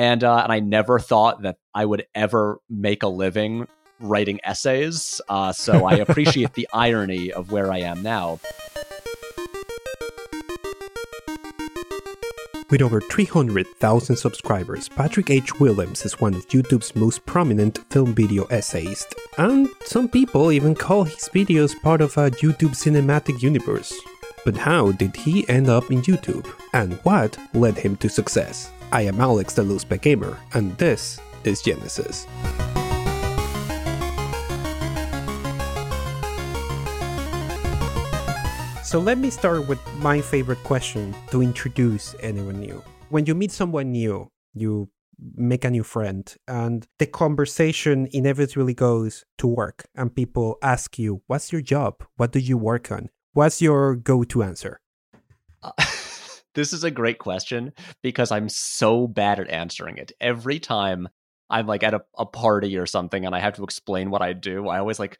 And uh, and I never thought that I would ever make a living writing essays. Uh, so I appreciate the irony of where I am now. With over 300,000 subscribers, Patrick H. Willems is one of YouTube's most prominent film video essayists, and some people even call his videos part of a YouTube cinematic universe. But how did he end up in YouTube? And what led him to success? I am Alex the LowSpec Gamer, and this is Genesis. So let me start with my favorite question to introduce anyone new. When you meet someone new, you make a new friend, and the conversation inevitably goes to work, and people ask you, What's your job? What do you work on? What's your go to answer? Uh, this is a great question because I'm so bad at answering it. Every time I'm like at a, a party or something and I have to explain what I do, I always like,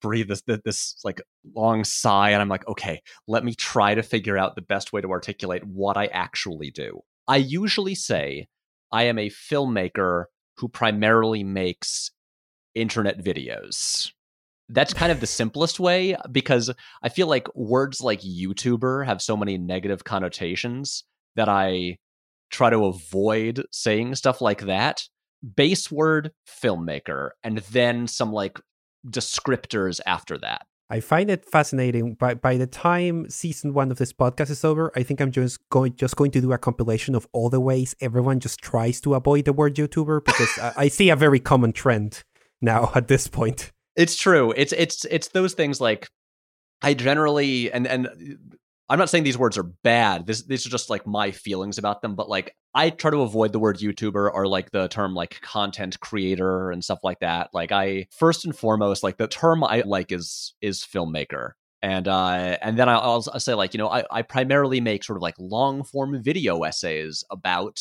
breathe this, this, this like long sigh and i'm like okay let me try to figure out the best way to articulate what i actually do i usually say i am a filmmaker who primarily makes internet videos that's kind of the simplest way because i feel like words like youtuber have so many negative connotations that i try to avoid saying stuff like that base word filmmaker and then some like descriptors after that. I find it fascinating. By by the time season one of this podcast is over, I think I'm just going just going to do a compilation of all the ways everyone just tries to avoid the word YouTuber because I, I see a very common trend now at this point. It's true. It's it's it's those things like I generally and and I'm not saying these words are bad. This these are just like my feelings about them, but like I try to avoid the word YouTuber or like the term like content creator and stuff like that. Like I first and foremost, like the term I like is is filmmaker. And uh and then I'll, I'll say like, you know, I, I primarily make sort of like long form video essays about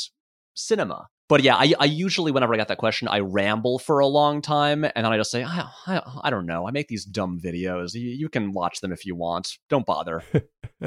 cinema but yeah, I, I usually whenever I get that question, I ramble for a long time, and then I just say, I, I, I don't know. I make these dumb videos. You, you can watch them if you want. Don't bother.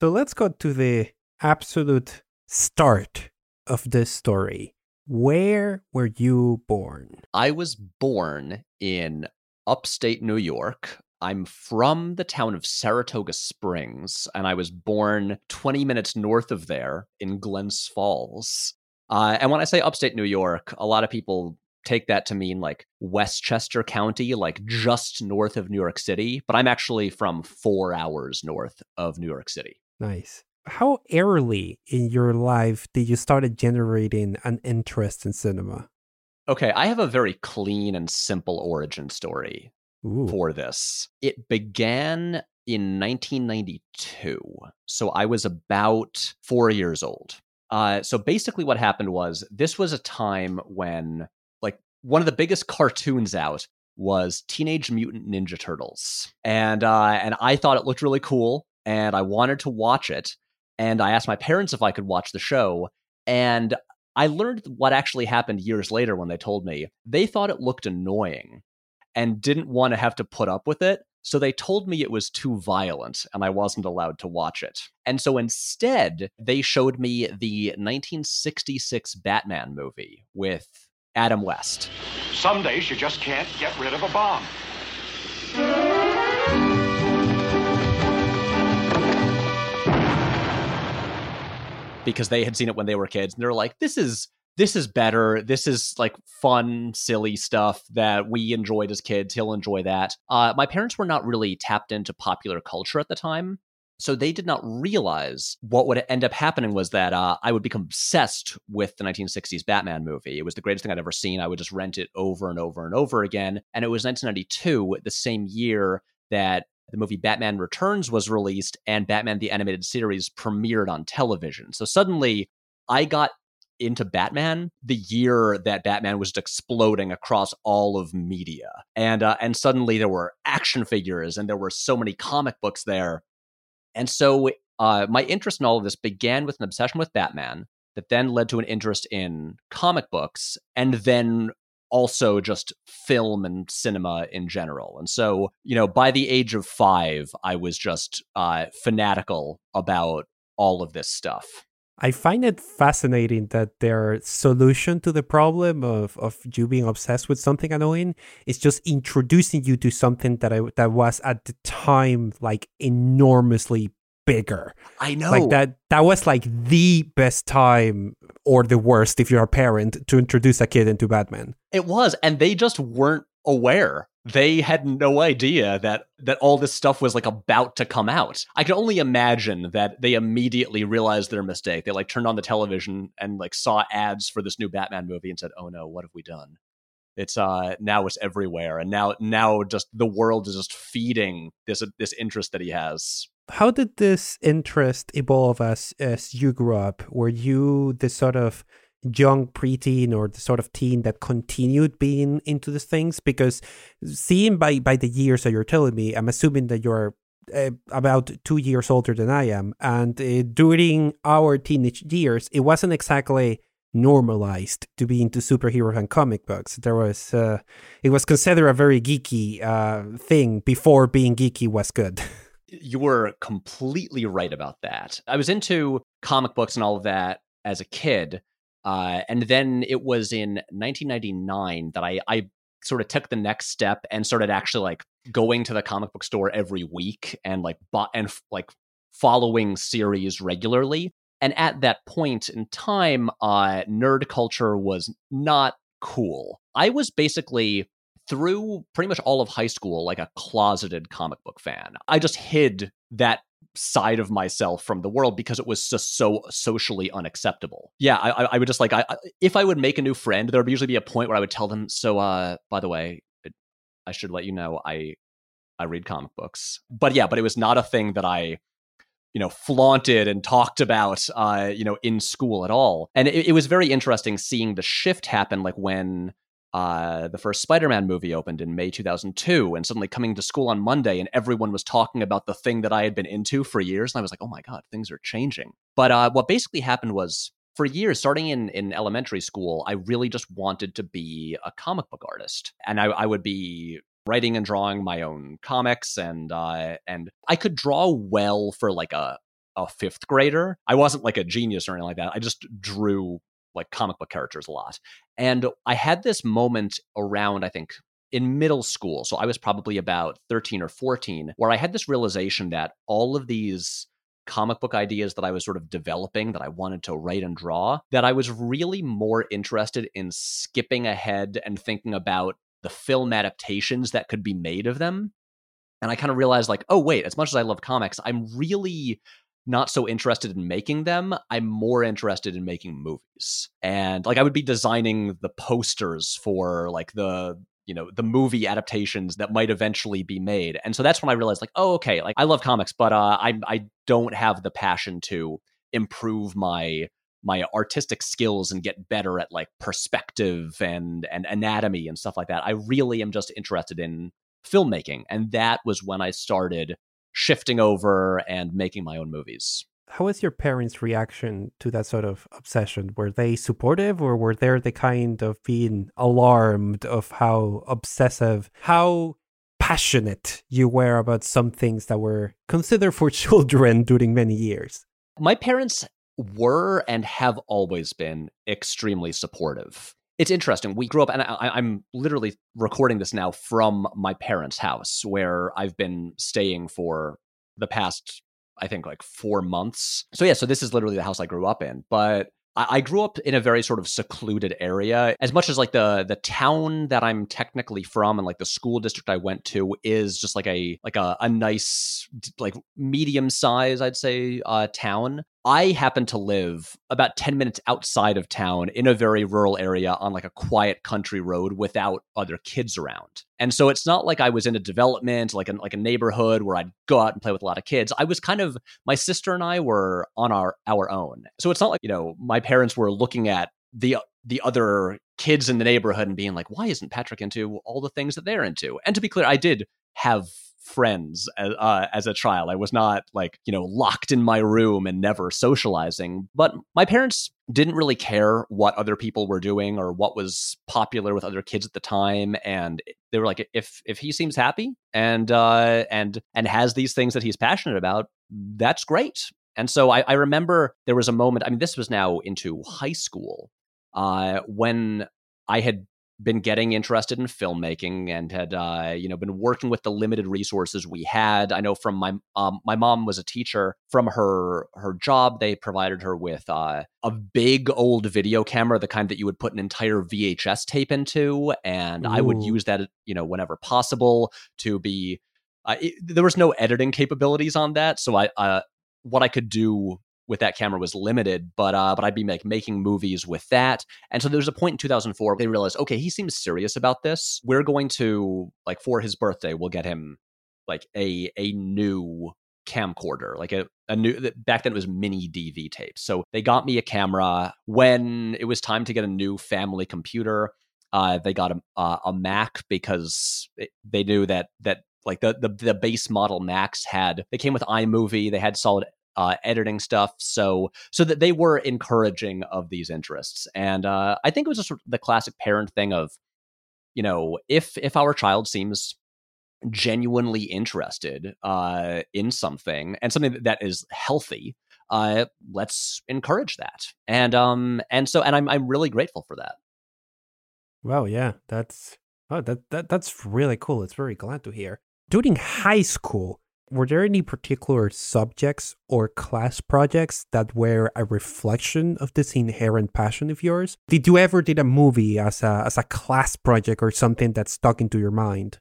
so let's go to the absolute start of this story. Where were you born? I was born in upstate New York. I'm from the town of Saratoga Springs, and I was born 20 minutes north of there in Glens Falls. Uh, and when I say upstate New York, a lot of people take that to mean like Westchester County, like just north of New York City. But I'm actually from four hours north of New York City. Nice. How early in your life did you start generating an interest in cinema? Okay, I have a very clean and simple origin story Ooh. for this. It began in 1992. So I was about four years old. Uh, so basically, what happened was this was a time when, like, one of the biggest cartoons out was Teenage Mutant Ninja Turtles, and uh, and I thought it looked really cool, and I wanted to watch it, and I asked my parents if I could watch the show, and I learned what actually happened years later when they told me they thought it looked annoying and didn't want to have to put up with it. So they told me it was too violent and I wasn't allowed to watch it. And so instead, they showed me the 1966 Batman movie with Adam West. Some days you just can't get rid of a bomb. Because they had seen it when they were kids and they're like, this is this is better. This is like fun, silly stuff that we enjoyed as kids. He'll enjoy that. Uh, my parents were not really tapped into popular culture at the time. So they did not realize what would end up happening was that uh, I would become obsessed with the 1960s Batman movie. It was the greatest thing I'd ever seen. I would just rent it over and over and over again. And it was 1992, the same year that the movie Batman Returns was released and Batman the Animated Series premiered on television. So suddenly I got into Batman the year that Batman was exploding across all of media, and uh, and suddenly there were action figures and there were so many comic books there, and so uh, my interest in all of this began with an obsession with Batman that then led to an interest in comic books, and then also just film and cinema in general. And so, you know, by the age of five, I was just uh, fanatical about all of this stuff. I find it fascinating that their solution to the problem of, of you being obsessed with something annoying is just introducing you to something that I that was at the time like enormously bigger. I know. Like that that was like the best time or the worst if you're a parent to introduce a kid into Batman. It was, and they just weren't aware they had no idea that that all this stuff was like about to come out. I can only imagine that they immediately realized their mistake. They like turned on the television and like saw ads for this new Batman movie and said, "Oh no, what have we done?" It's uh now it's everywhere and now now just the world is just feeding this this interest that he has. How did this interest evolve as as you grew up? Were you the sort of young preteen or the sort of teen that continued being into these things? Because seeing by by the years that you're telling me, I'm assuming that you're uh, about two years older than I am, and uh, during our teenage years, it wasn't exactly normalized to be into superheroes and comic books. There was uh, it was considered a very geeky uh, thing before being geeky was good. you were completely right about that. I was into comic books and all of that as a kid, uh, and then it was in 1999 that I, I sort of took the next step and started actually like going to the comic book store every week and like bought and like following series regularly. And at that point in time, uh, nerd culture was not cool. I was basically through pretty much all of high school like a closeted comic book fan. I just hid that side of myself from the world because it was just so socially unacceptable. Yeah, I, I would just like I, if I would make a new friend, there would usually be a point where I would tell them, "So, uh, by the way, I should let you know I I read comic books." But yeah, but it was not a thing that I you know flaunted and talked about uh you know in school at all and it, it was very interesting seeing the shift happen like when uh, the first Spider-Man movie opened in May 2002, and suddenly coming to school on Monday, and everyone was talking about the thing that I had been into for years, and I was like, "Oh my god, things are changing." But uh, what basically happened was, for years, starting in in elementary school, I really just wanted to be a comic book artist, and I, I would be writing and drawing my own comics, and uh, and I could draw well for like a a fifth grader. I wasn't like a genius or anything like that. I just drew like comic book characters a lot. And I had this moment around, I think, in middle school. So I was probably about 13 or 14, where I had this realization that all of these comic book ideas that I was sort of developing that I wanted to write and draw, that I was really more interested in skipping ahead and thinking about the film adaptations that could be made of them. And I kind of realized, like, oh, wait, as much as I love comics, I'm really not so interested in making them. I'm more interested in making movies. And like I would be designing the posters for like the you know the movie adaptations that might eventually be made and so that's when i realized like oh okay like i love comics but uh i i don't have the passion to improve my my artistic skills and get better at like perspective and and anatomy and stuff like that i really am just interested in filmmaking and that was when i started shifting over and making my own movies. How was your parents' reaction to that sort of obsession? Were they supportive or were they the kind of being alarmed of how obsessive, how passionate you were about some things that were considered for children during many years? My parents were and have always been extremely supportive it's interesting. We grew up, and I, am literally recording this now from my parents' house, where I've been staying for the past, I think, like four months. So yeah, so this is literally the house I grew up in. But I grew up in a very sort of secluded area. As much as like the the town that I'm technically from and like the school district I went to is just like a like a, a nice like medium size, I'd say, uh, town. I happen to live about 10 minutes outside of town in a very rural area on like a quiet country road without other kids around. And so it's not like I was in a development, like a, like a neighborhood where I'd go out and play with a lot of kids. I was kind of, my sister and I were on our, our own. So it's not like, you know, my parents were looking at the, the other kids in the neighborhood and being like, why isn't Patrick into all the things that they're into? And to be clear, I did have friends as, uh, as a child. I was not like, you know, locked in my room and never socializing. But my parents didn't really care what other people were doing or what was popular with other kids at the time and they were like if if he seems happy and uh and and has these things that he's passionate about that's great And so I, I remember there was a moment, I mean, this was now into high school, uh, when I had been getting interested in filmmaking and had uh, you know been working with the limited resources we had. I know from my um, my mom was a teacher. From her her job, they provided her with uh, a big old video camera, the kind that you would put an entire VHS tape into, and Ooh. I would use that you know whenever possible to be. Uh, it, there was no editing capabilities on that, so I uh, what I could do with that camera was limited, but uh, but I'd be like making movies with that. And so there was a point in 2004 they realized, okay, he seems serious about this. We're going to like for his birthday, we'll get him like a a new camcorder, like a, a new back then it was mini DV tapes. So they got me a camera when it was time to get a new family computer. Uh, they got a, uh, a Mac because it, they knew that that like the, the the base model Macs had they came with iMovie, they had solid uh, editing stuff, so so that they were encouraging of these interests. And uh, I think it was just the classic parent thing of, you know, if if our child seems genuinely interested uh, in something and something that is healthy, uh, let's encourage that. And um and so and I'm I'm really grateful for that. Well, yeah, that's oh that that that's really cool. It's very glad to hear. During high school, were there any particular subjects or class projects that were a reflection of this inherent passion of yours? Did you ever did a movie as a as a class project or something that stuck into your mind?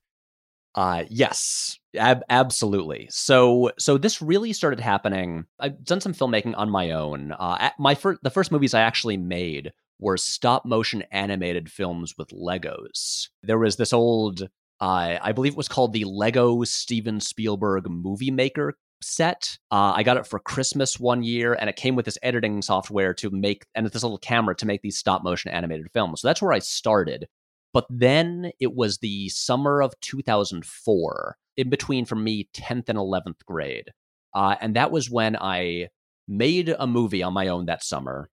Uh yes, ab- absolutely. So so this really started happening. I've done some filmmaking on my own. Uh, my first the first movies I actually made were stop motion animated films with Legos. There was this old uh, I believe it was called the Lego Steven Spielberg Movie Maker set. Uh, I got it for Christmas one year, and it came with this editing software to make and this little camera to make these stop motion animated films. So that's where I started. But then it was the summer of 2004, in between for me 10th and 11th grade, uh, and that was when I made a movie on my own that summer.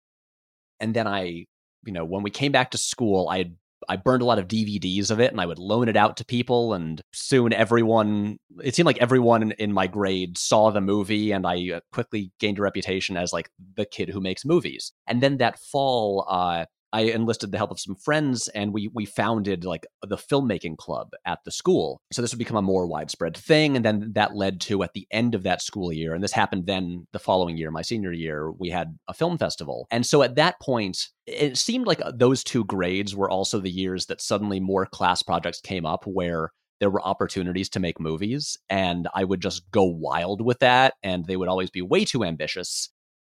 And then I, you know, when we came back to school, I had I burned a lot of DVDs of it and I would loan it out to people. And soon everyone, it seemed like everyone in, my grade saw the movie. And I uh, quickly gained a reputation as like the kid who makes movies. And then that fall, uh, I enlisted the help of some friends and we we founded like the filmmaking club at the school. So this would become a more widespread thing. And then that led to at the end of that school year, and this happened then the following year, my senior year, we had a film festival. And so at that point, it seemed like uh, those two grades were also the years that suddenly more class projects came up where there were opportunities to make movies and I would just go wild with that and they would always be way too ambitious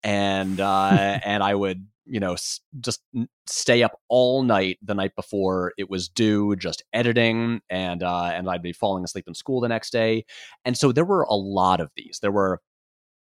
and uh and I would you know s- just stay up all night the night before it was due just editing and uh and I'd be falling asleep in school the next day and so there were a lot of these there were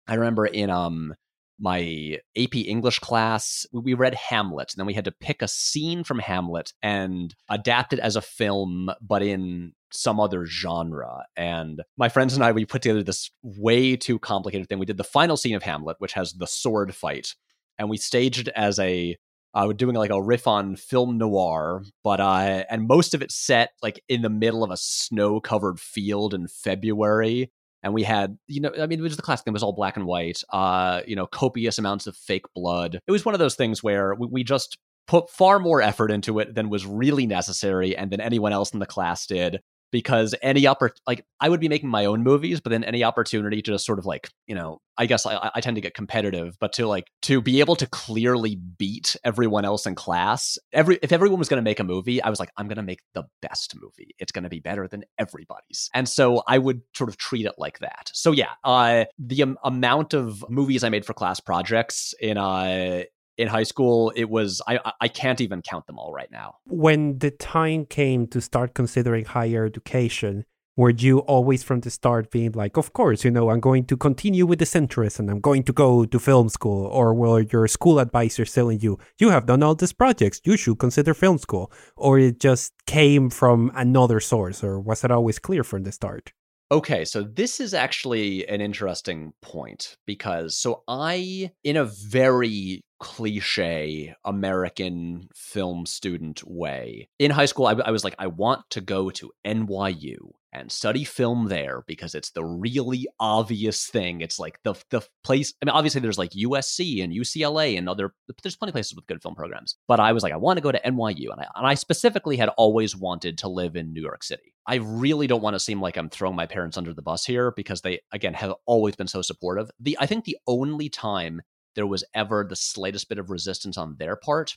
I remember in um my AP English class, we read Hamlet, and then we had to pick a scene from Hamlet and adapt it as a film, but in some other genre. And my friends and I, we put together this way too complicated thing. We did the final scene of Hamlet, which has the sword fight, and we staged as a uh, we're doing like a riff on film noir, but uh, and most of it set like in the middle of a snow covered field in February. And we had, you know, I mean, it was the classic thing. It was all black and white. Uh, you know, copious amounts of fake blood. It was one of those things where we, we just put far more effort into it than was really necessary, and than anyone else in the class did because any oppor- like I would be making my own movies, but then any opportunity to just sort of like you know I guess I, I tend to get competitive, but to like to be able to clearly beat everyone else in class, every if everyone was going to make a movie, I was like I'm going to make the best movie. It's going to be better than everybody's, and so I would sort of treat it like that. So yeah, uh, the um, amount of movies I made for class projects in uh in high school it was I I can't even count them all right now. When the time came to start considering higher education, were you always from the start being like, of course, you know, I'm going to continue with this interest and I'm going to go to film school? Or were your school advisors telling you, you have done all these projects, you should consider film school? Or it just came from another source? Or was it always clear from the start? Okay, so this is actually an interesting point because so I, in a very cliche American film student way. In high school, I, I, was like, I want to go to NYU and study film there because it's the really obvious thing. It's like the the place. I mean, obviously, there's like USC and UCLA and other. There's plenty of places with good film programs. But I was like, I want to go to NYU, and I and I specifically had always wanted to live in New York City. I really don't want to seem like I'm throwing my parents under the bus here because they again have always been so supportive. The I think the only time there was ever the slightest bit of resistance on their part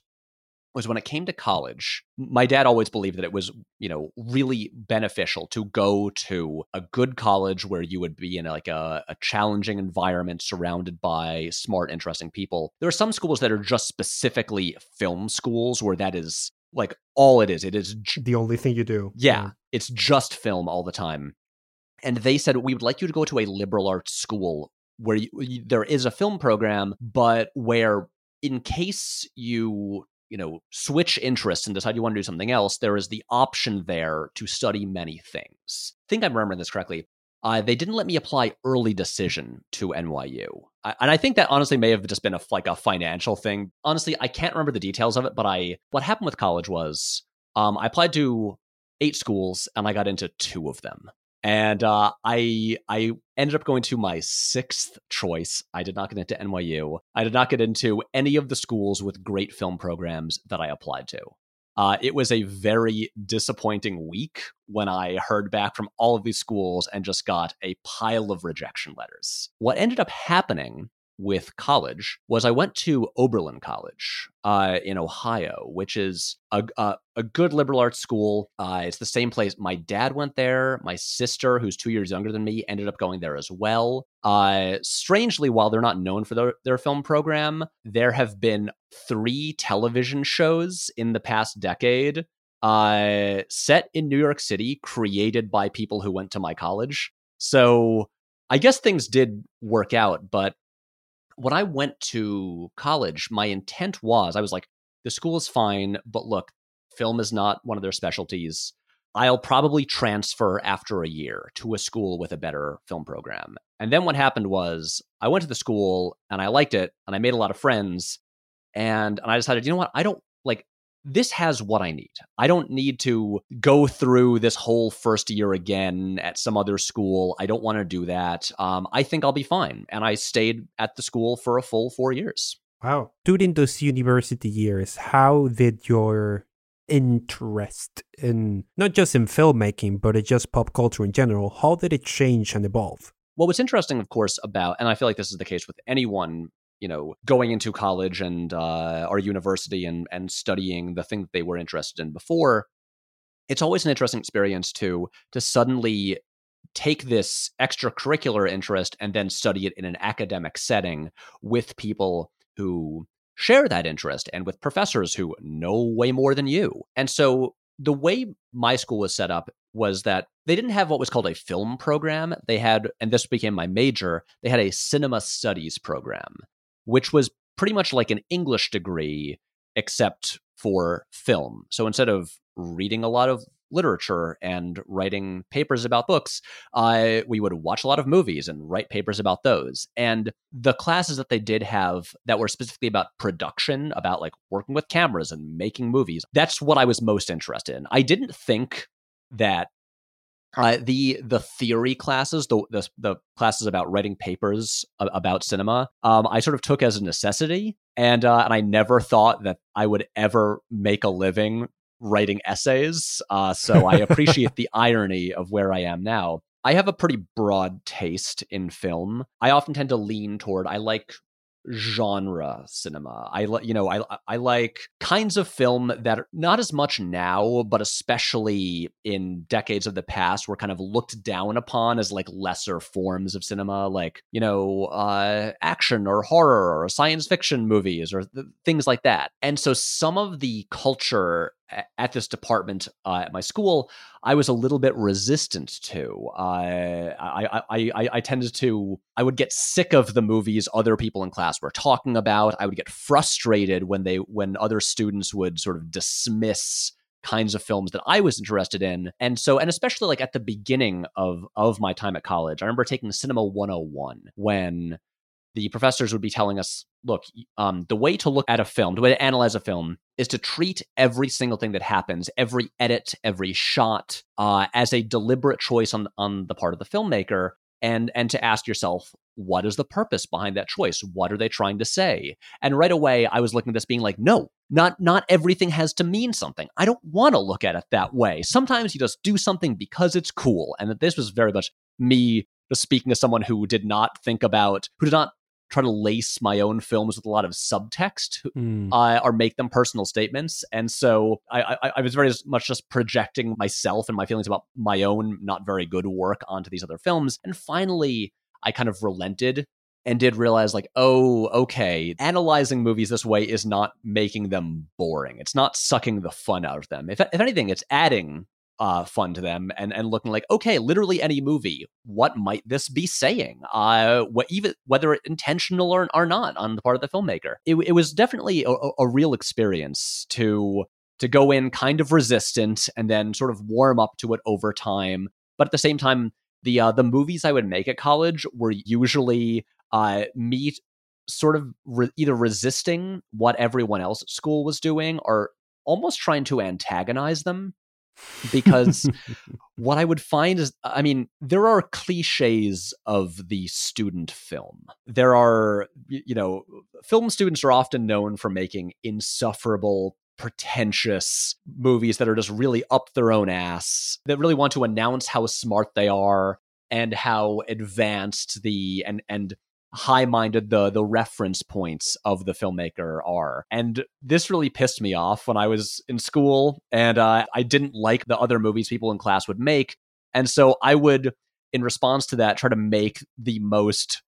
was when it came to college my dad always believed that it was you know really beneficial to go to a good college where you would be in like a, a, challenging environment surrounded by smart interesting people. There are some schools that are just specifically film schools where that is like all it is. It is the only thing you do yeah, yeah. it's just film all the time. And they said we would like you to go to a liberal arts school where you, there is a film program, but where in case you you know switch interests and decide you want to do something else, there is the option there to study many things. I think I'm remembering this correctly. Uh, they didn't let me apply early decision to NYU, I, and I think that honestly may have just been a like a financial thing. Honestly, I can't remember the details of it, but I what happened with college was um, I applied to eight schools and I got into two of them and uh, I I ended up going to my sixth choice. I did not get into NYU. I did not get into any of the schools with great film programs that I applied to. Uh, it was a very disappointing week when I heard back from all of these schools and just got a pile of rejection letters. What ended up happening with college was I went to Oberlin College uh, in Ohio, which is a, a, a good liberal arts school. Uh, it's the same place. My dad went there. My sister, who's two years younger than me, ended up going there as well. Uh, strangely, while they're not known for their, their film program, there have been three television shows in the past decade uh, set in New York City, created by people who went to my college. So I guess things did work out, but when I went to college, my intent was I was like, the school is fine, but look, film is not one of their specialties. I'll probably transfer after a year to a school with a better film program. And then what happened was I went to the school and I liked it and I made a lot of friends. And, and I decided, you know what? I don't like this has what I need. I don't need to go through this whole first year again at some other school. I don't want to do that. Um, I think I'll be fine. And I stayed at the school for a full four years. Wow. During those university years, how did your interest in not just in filmmaking, but in just pop culture in general, how did it change and evolve? Well, what's interesting, of course, about, and I feel like this is the case with anyone you know going into college and uh, or university and and studying the thing that they were interested in before it's always an interesting experience to to suddenly take this extracurricular interest and then study it in an academic setting with people who share that interest and with professors who know way more than you and so the way my school was set up was that they didn't have what was called a film program. They had, and this became my major, they had a cinema studies program which was pretty much like an English degree, except for film. So instead of reading a lot of literature and writing papers about books, uh, we would watch a lot of movies and write papers about those. And the classes that they did have that were specifically about production, about like working with cameras and making movies, that's what I was most interested in. I didn't think that uh, the the theory classes, the, the, the classes about writing papers about cinema, um, I sort of took as a necessity, and uh, and I never thought that I would ever make a living writing essays. Uh, so I appreciate the irony of where I am now. I have a pretty broad taste in film. I often tend to lean toward I like genre cinema. I like, you know, I I like kinds of film that are not as much now, but especially in decades of the past, were kind of looked down upon as like lesser forms of cinema, like you know, uh, action or horror or science fiction movies or th- things like that. And so some of the culture at this department uh, at my school, I was a little bit resistant to. Uh, I, I, I, I tended to, I would get sick of the movies other people in class were talking about. I would get frustrated when they, when other students would sort of dismiss kinds of films that I was interested in. And so, and especially like at the beginning of of my time at college, I remember taking Cinema 101 when the professors would be telling us, look, um, the way to look at a film, the way to analyze a film, is to treat every single thing that happens, every edit, every shot, uh, as a deliberate choice on on the part of the filmmaker, and and to ask yourself, what is the purpose behind that choice? What are they trying to say? And right away, I was looking at this being like, no, not not everything has to mean something. I don't want to look at it that way. Sometimes you just do something because it's cool, and that this was very much me just speaking as someone who did not think about, who did not try to lace my own films with a lot of subtext mm. uh, or make them personal statements. And so I, I, I, was very much just projecting myself and my feelings about my own not very good work onto these other films. And finally, I kind of relented and did realize, like, oh, okay, analyzing movies this way is not making them boring. It's not sucking the fun out of them. If, if anything, it's adding uh, fun to them and, and looking like, okay, literally any movie, what might this be saying? Uh, what, even whether intentional or, or not on the part of the filmmaker. It, it was definitely a, a real experience to to go in kind of resistant and then sort of warm up to it over time. But at the same time, the uh, the movies I would make at college were usually uh, sort of re- either resisting what everyone else at school was doing or almost trying to antagonize them because what I would find is, I mean, there are cliches of the student film. There are, you know, film students are often known for making insufferable, pretentious movies that are just really up their own ass, that really want to announce how smart they are and how advanced the and and high-minded the the reference points of the filmmaker are. And this really pissed me off when i was in school and uh, i didn't like the other movies people in class would make. And so i would in response to that try to make the most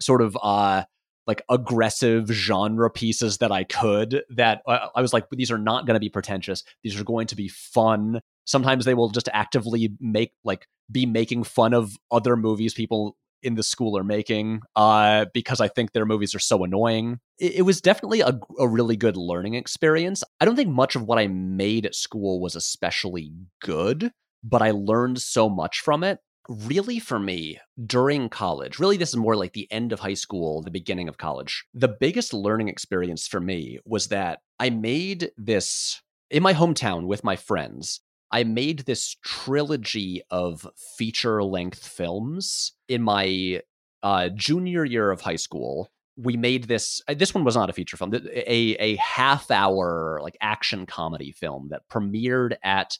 sort of uh like aggressive genre pieces that i could that uh, i was like these are not going to be pretentious. These are going to be fun. Sometimes they will just actively make like be making fun of other movies people in the school are making uh, because I think their movies are so annoying. It, it was definitely a, a really good learning experience. I don't think much of what I made at school was especially good, but I learned so much from it. Really, for me, during college, really, this is more like the end of high school, the beginning of college. The biggest learning experience for me was that I made this in my hometown with my friends. I made this trilogy of feature length films in my uh, junior year of high school. We made this. Uh, this one was not a feature film. A a half hour like action comedy film that premiered at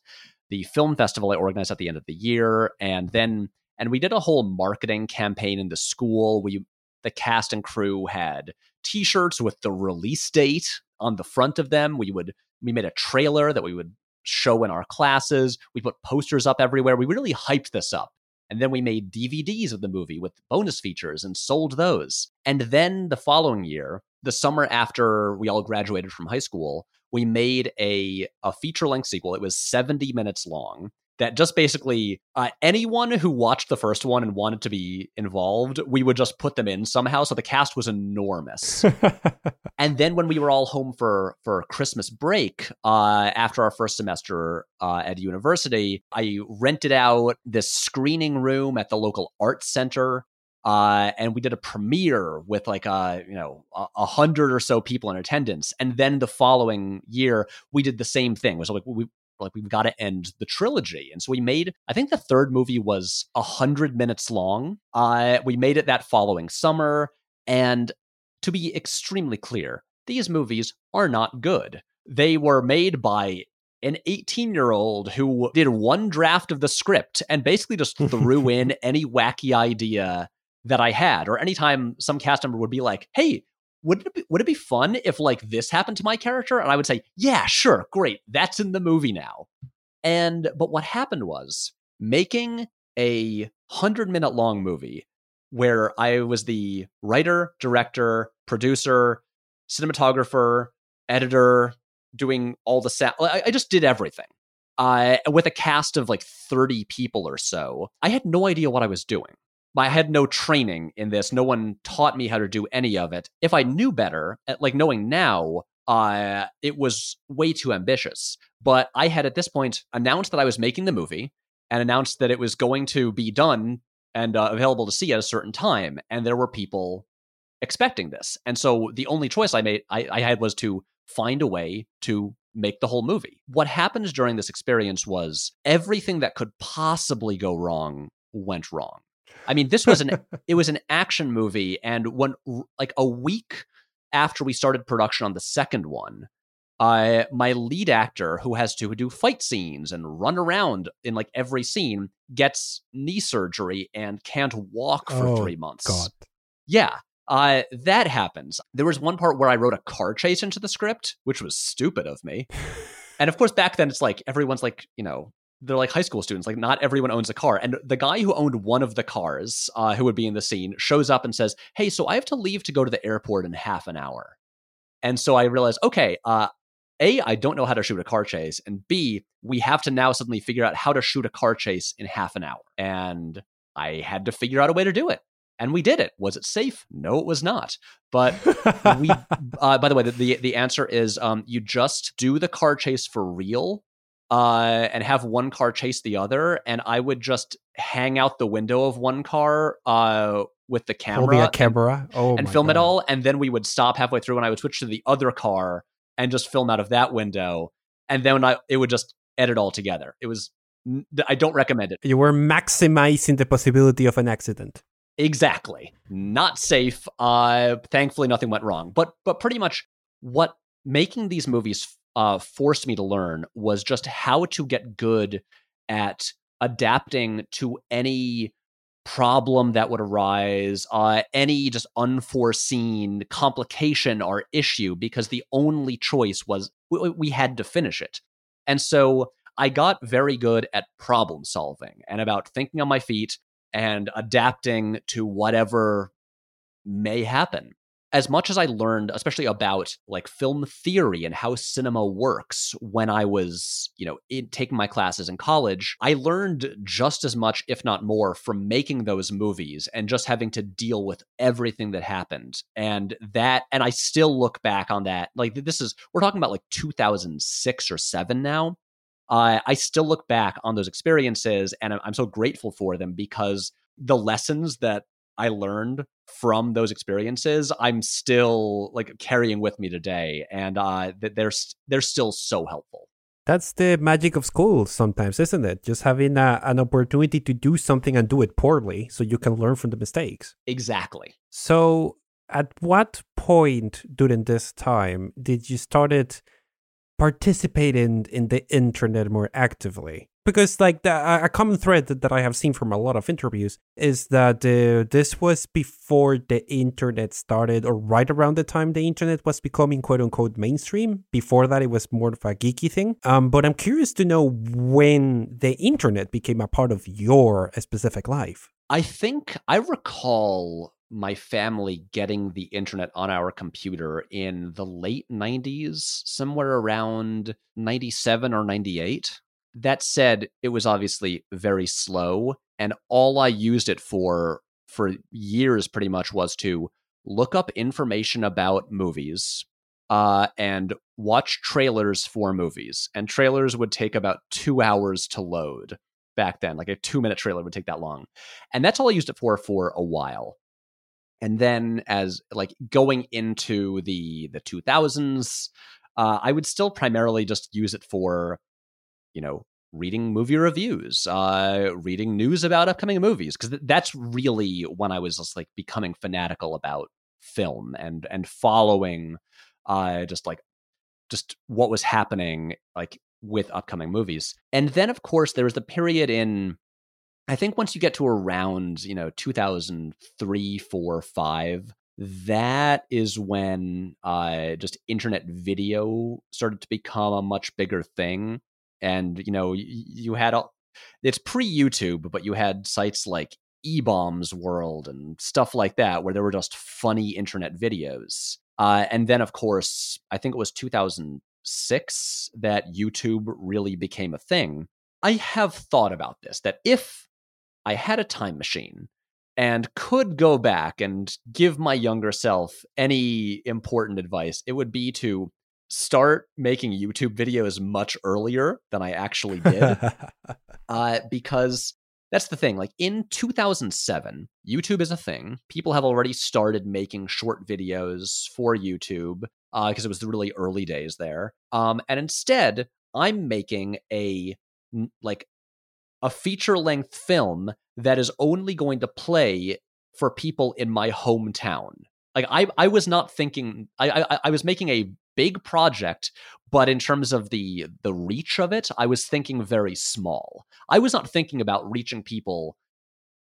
the film festival I organized at the end of the year, and then and we did a whole marketing campaign in the school. We the cast and crew had T-shirts with the release date on the front of them. We would we made a trailer that we would show in our classes. We put posters up everywhere. We really hyped this up. And then we made DVDs of the movie with bonus features and sold those. And then the following year, the summer after we all graduated from high school, we made a, a feature length sequel. It was 70 minutes long that just basically uh, anyone who watched the first one and wanted to be involved, we would just put them in somehow. So the cast was enormous. and then when we were all home for for Christmas break uh, after our first semester uh, at university, I rented out this screening room at the local art center. Uh, and we did a premiere with like a uh, you know a, a, hundred or so people in attendance, and then the following year we did the same thing. It was like we like we've got to end the trilogy. And so we made i think the third movie was a hundred minutes long. Uh, we made it that following summer. And to be extremely clear these movies are not good. They were made by an 18 year old who did one draft of the script and basically just threw in any wacky idea that I had. Or anytime some cast member would be like, hey, would it be, would it be fun if like this happened to my character? And I would say, yeah, sure, great, that's in the movie now. And but what happened was making a hundred minute long movie where I was the writer, director, producer, cinematographer, editor, doing all the sound. I, I just did everything. Uh, with a cast of like 30 people or so, I had no idea what I was doing. I had no training in this. No one taught me how to do any of it. If I knew better, like knowing now, uh, it was way too ambitious. But I had at this point announced that I was making the movie and announced that it was going to be done and uh, available to see at a certain time. And there were people expecting this. And so the only choice I made I, I had was to find a way to make the whole movie. What happened during this experience was everything that could possibly go wrong went wrong. I mean, this was an it was an action movie, and when like a week after we started production on the second one, uh, my lead actor who has to do fight scenes and run around in like every scene gets knee surgery and can't walk for Oh, three months. God. Yeah. Uh, that happens. There was one part where I wrote a car chase into the script, which was stupid of me. and of course, back then, it's like everyone's like, you know, they're like high school students. Like, not everyone owns a car. And the guy who owned one of the cars, uh, who would be in the scene, shows up and says, Hey, so I have to leave to go to the airport in half an hour. And so I realized, okay, uh, A, I don't know how to shoot a car chase. And B, we have to now suddenly figure out how to shoot a car chase in half an hour. And I had to figure out a way to do it. And we did it. Was it safe? No, it was not. But we, uh, by the way, the, the, the answer is um, you just do the car chase for real uh, and have one car chase the other. And I would just hang out the window of one car uh, with the camera Holding a and- camera. Oh, and film it all. And then we would stop halfway through and I would switch to the other car and just film out of that window. And then I, it would just edit all together. It was, I don't recommend it. You were maximizing the possibility of an accident. Exactly. Not safe. Uh, thankfully, nothing went wrong. But, but pretty much what making these movies uh, forced me to learn was just how to get good at adapting to any problem that would arise, uh, any just unforeseen complication or issue, because the only choice was we, we had to finish it. And so I got very good at problem solving and about thinking on my feet and adapting to whatever may happen. As much as I learned, especially about like film theory and how cinema works when I was, you know, in, taking my classes in college, I learned just as much, if not more, from making those movies and just having to deal with everything that happened. And that, and I still look back on that. Like, this is, we're talking about like 2006 or seven now. Uh, I still look back on those experiences and I'm, I'm so grateful for them because the lessons that I learned from those experiences, I'm still like carrying with me today, and uh, that they're they're still so helpful. That's the magic of school sometimes, isn't it? Just having a, an opportunity to do something and do it poorly so you can learn from the mistakes. Exactly. So, at what point during this time did you started participating in the internet more actively? Because, like, the, a common thread that, that I have seen from a lot of interviews is that uh, this was before the internet started, or right around the time the internet was becoming quote unquote mainstream. Before that, it was more of a geeky thing. Um, but I'm curious to know when the internet became a part of your specific life. I think I recall my family getting the internet on our computer in the late 90s, somewhere around 97 or 98. That said, it was obviously very slow, and all I used it for for years pretty much was to look up information about movies uh, and watch trailers for movies. And trailers would take about two hours to load back then. Like a two minute trailer would take that long. And that's all I used it for for a while. And then as like going into the the 2000s, uh, I would still primarily just use it for, you know, reading movie reviews, uh, reading news about upcoming movies, because th- that's really when I was just like becoming fanatical about film and and following, uh, just like just what was happening like with upcoming movies. And then of course there was the period in I think once you get to around, you know, 2003, 4, 5, that is when uh just internet video started to become a much bigger thing and you know you, you had all it's pre-youtube but you had sites like eBaum's World and stuff like that where there were just funny internet videos uh, and then of course i think it was 2006 that youtube really became a thing. I have thought about this that if i had a time machine and could go back and give my younger self any important advice it would be to start making youtube videos much earlier than i actually did uh, because that's the thing. Like in 2007, YouTube is a thing. People have already started making short videos for YouTube because uh, it was the really early days there. Um, and instead, I'm making a like a feature length film that is only going to play for people in my hometown. Like I, I was not thinking. I, I, I was making a big project, but in terms of the the reach of it, I was thinking very small. I was not thinking about reaching people,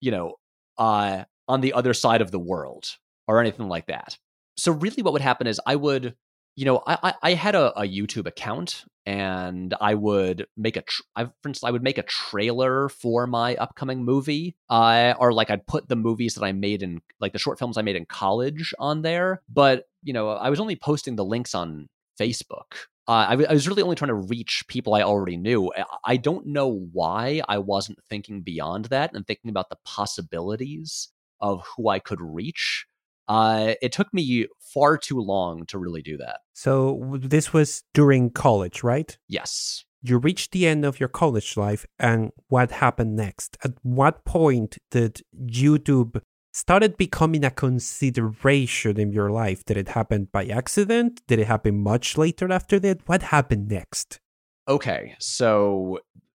you know, uh, on the other side of the world or anything like that. So really, what would happen is I would you know, I I had a, a YouTube account and I would make a, I, for instance, I would make a trailer for my upcoming movie, uh, or like I'd put the movies that I made in, like the short films I made in college on there. But you know, I was only posting the links on Facebook. Uh, I, w- I was really only trying to reach people I already knew. I don't know why I wasn't thinking beyond that and thinking about the possibilities of who I could reach. Uh, it took me far too long to really do that. So this was during college, right? Yes. You reached the end of your college life, and what happened next? At what point did YouTube started becoming a consideration in your life? Did it happen by accident? Did it happen much later after that? What happened next? Okay, so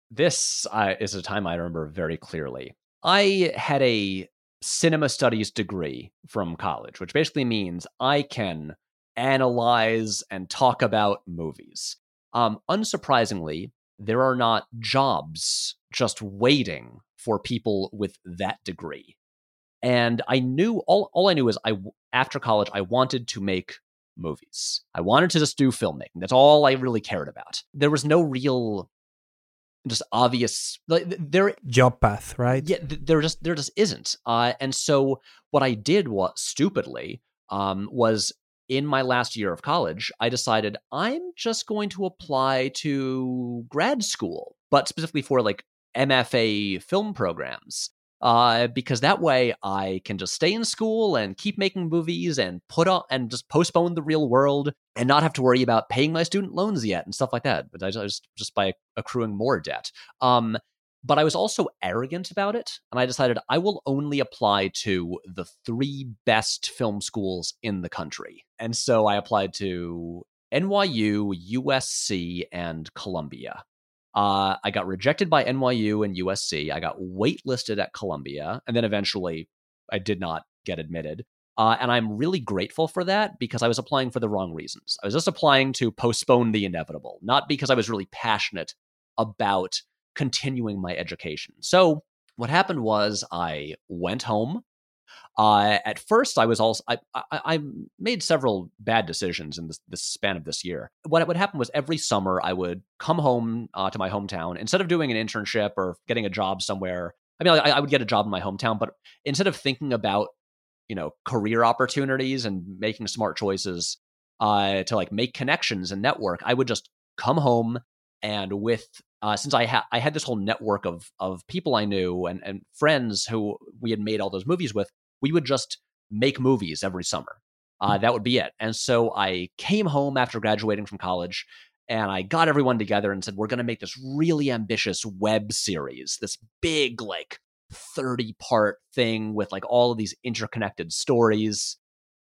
this uh, is a time I remember very clearly. I had a cinema studies degree from college, which basically means I can analyze and talk about movies. Um, unsurprisingly, there are not jobs just waiting for people with that degree. And I knew all, all I knew is I after college I wanted to make movies. I wanted to just do filmmaking. That's all I really cared about. There was no real just obvious like there job path right yeah there just there just isn't uh, and so what i did was stupidly um, was in my last year of college i decided i'm just going to apply to grad school but specifically for like mfa film programs uh, because that way I can just stay in school and keep making movies and put on and just postpone the real world and not have to worry about paying my student loans yet and stuff like that. But I just just by accruing more debt. Um, but I was also arrogant about it, and I decided I will only apply to the three best film schools in the country. And so I applied to NYU, USC, and Columbia. Uh, I got rejected by NYU and USC. I got waitlisted at Columbia, and then eventually I did not get admitted. Uh, and I'm really grateful for that because I was applying for the wrong reasons. I was just applying to postpone the inevitable, not because I was really passionate about continuing my education. So what happened was I went home. Uh, at first, I was also I, I, I made several bad decisions in this, this, span of this year. What would happen was every summer I would come home uh, to my hometown instead of doing an internship or getting a job somewhere. I mean, I, I would get a job in my hometown, but instead of thinking about you know career opportunities and making smart choices uh, to like make connections and network, I would just come home and with uh, since I had I had this whole network of of people I knew and and friends who we had made all those movies with, we would just make movies every summer. Uh, that would be it. And so I came home after graduating from college and I got everyone together and said, we're going to make this really ambitious web series, this big, like 30 part thing with like all of these interconnected stories.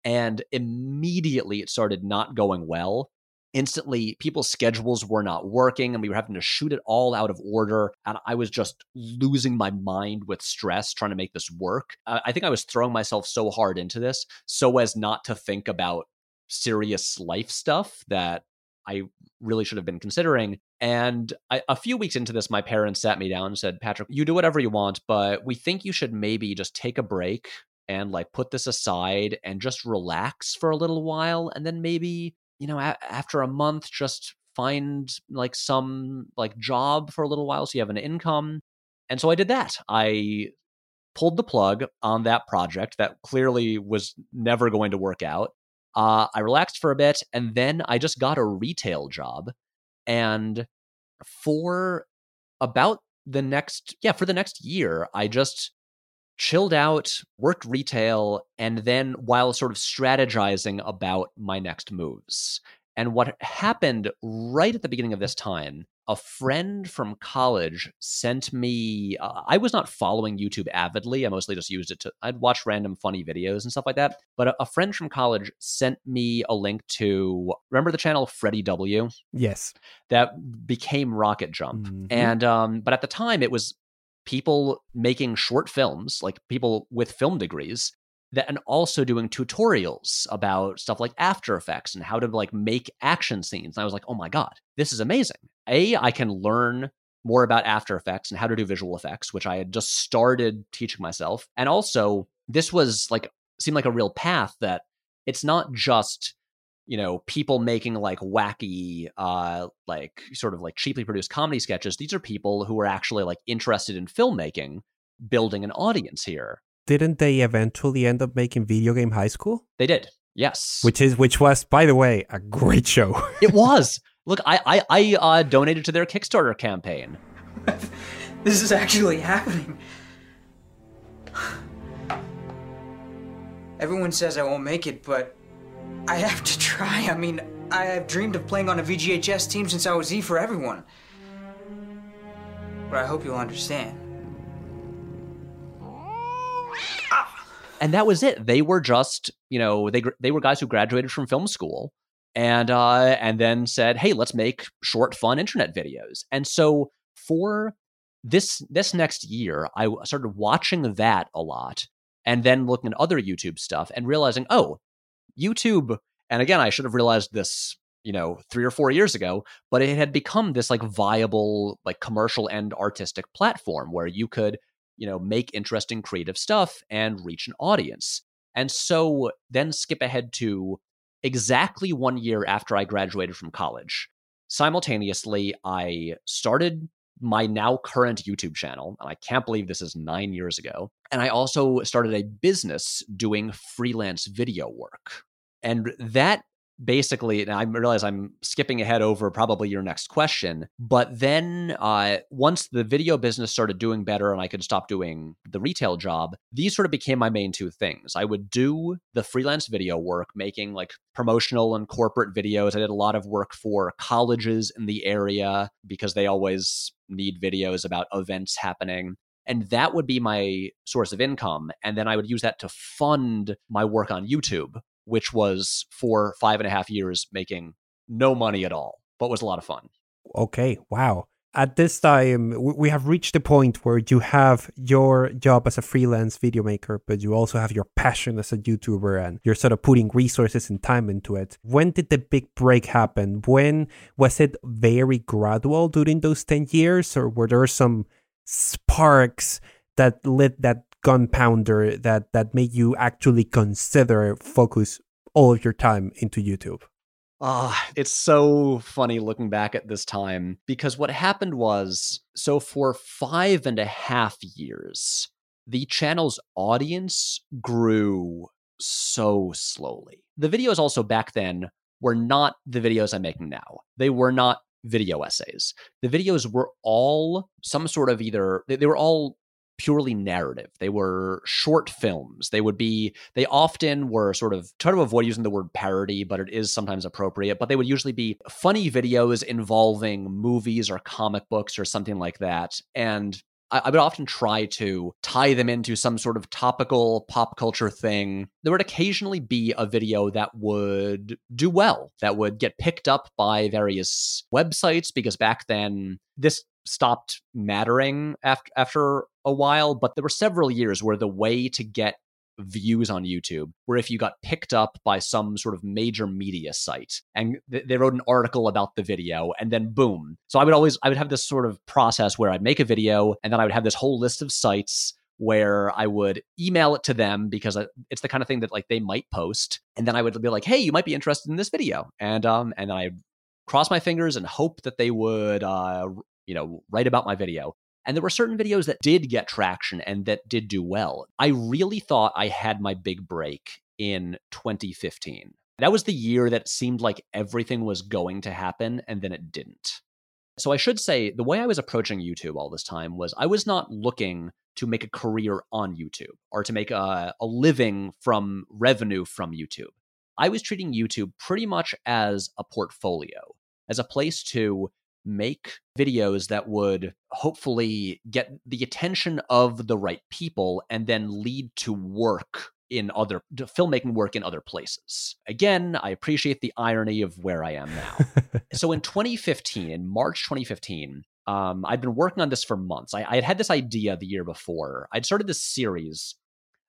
And immediately it started not going well instantly people's schedules were not working and we were having to shoot it all out of order. And i was just losing my mind with stress trying to make this work. I think i was throwing myself so hard into this so as not to think about serious life stuff that i really should have been considering. And I, a few weeks into this my parents sat me down and said patrick you do whatever you want but we think you should maybe just take a break and like put this aside and just relax for a little while and then maybe you know, a- after a month, just find like some like job for a little while so you have an income. And so I did that. I pulled the plug on that project that clearly was never going to work out. Uh, I relaxed for a bit and then I just got a retail job. And for about the next, yeah, for the next year, I just chilled out, worked retail, and then while sort of strategizing about my next moves. And what happened right at the beginning of this time a friend from college sent me uh, i was not following youtube avidly i mostly just used it to i'd watch random funny videos and stuff like that but a, a friend from college sent me a link to remember the channel FreddieW Yes. that became RocketJump Mhm. and um but at the time it was people making short films like people with film degrees that and also doing tutorials about stuff like after effects and how to like make action scenes. And i was like oh my god this is amazing. A i can learn more about after effects and how to do visual effects which i had just started teaching myself. And also this was like seemed like a real path that it's not just you know people making like wacky uh like sort of like cheaply produced comedy sketches these are people who are actually like interested in filmmaking building an audience here Didn't they eventually end up making Video Game High School? they did yes Which is which was, by the way, a great show. it was look i i, I uh, donated to their kickstarter campaign This is actually happening. Everyone says I won't make it, but I have to try. I mean, I have dreamed of playing on a VGHS team since I was E for everyone. But I hope you'll understand. and that was it. They were just, you know, they they were guys who graduated from film school and uh and then said, "Hey, let's make short fun internet videos." And so for this this next year, I started watching that a lot and then looking at other YouTube stuff and realizing, "Oh, YouTube and again, I should have realized this, you know, 3 or 4 years ago, but it had become this like viable like commercial and artistic platform where you could you know, make interesting creative stuff and reach an audience. And so then skip ahead to exactly one year after I graduated from college. Simultaneously, I started my now current YouTube channel, and I can't believe this is nine years ago. And I also started a business doing freelance video work. And that basically, and I realize I'm skipping ahead over probably your next question, but then uh, once the video business started doing better and I could stop doing the retail job, these sort of became my main two things. I would do the freelance video work, making like promotional and corporate videos. I did a lot of work for colleges in the area because they always need videos about events happening. And that would be my source of income. And then I would use that to fund my work on YouTube, which was for five and a half years making no money at all, but was a lot of fun. Okay, wow. At this time, we have reached the point where you have your job as a freelance video maker, but you also have your passion as a YouTuber and you're sort of putting resources and time into it. When did the big break happen? When was it very gradual during those 10 years, or were there some sparks that lit that gunpowder that, that made you actually consider focus all of your time into YouTube? Ah, it's so funny looking back at this time because what happened was so for five and a half years, the channel's audience grew so slowly. The videos also back then were not the videos I'm making now. They were not video essays. The videos were all some sort of either, they were all purely narrative. They were short films. They would be, they often were sort of, try to avoid using the word parody, but it is sometimes appropriate. But they would usually be funny videos involving movies or comic books or something like that. And I, I would often try to tie them into some sort of topical pop culture thing. There would occasionally be a video that would do well, that would get picked up by various websites, because back then this stopped mattering after after a while, but there were several years where the way to get views on YouTube where if you got picked up by some sort of major media site and th- they wrote an article about the video and then boom. So I would always I would have this sort of process where I'd make a video and then I would have this whole list of sites where I would email it to them because it's the kind of thing that like they might post and then I would be like, "Hey, you might be interested in this video." And um and then I cross my fingers and hope that they would uh you know write about my video. And there were certain videos that did get traction and that did do well. I really thought I had my big break in 2015. That was the year that seemed like everything was going to happen and then it didn't. So I should say the way I was approaching YouTube all this time was I was not looking to make a career on YouTube or to make a, a living from revenue from YouTube. I was treating YouTube pretty much as a portfolio, as a place to make videos that would hopefully get the attention of the right people and then lead to work in other filmmaking work in other places. Again, I appreciate the irony of where I am now. so in 2015, in March 2015, um, I'd been working on this for months. I, I, had had this idea the year before. I'd started this series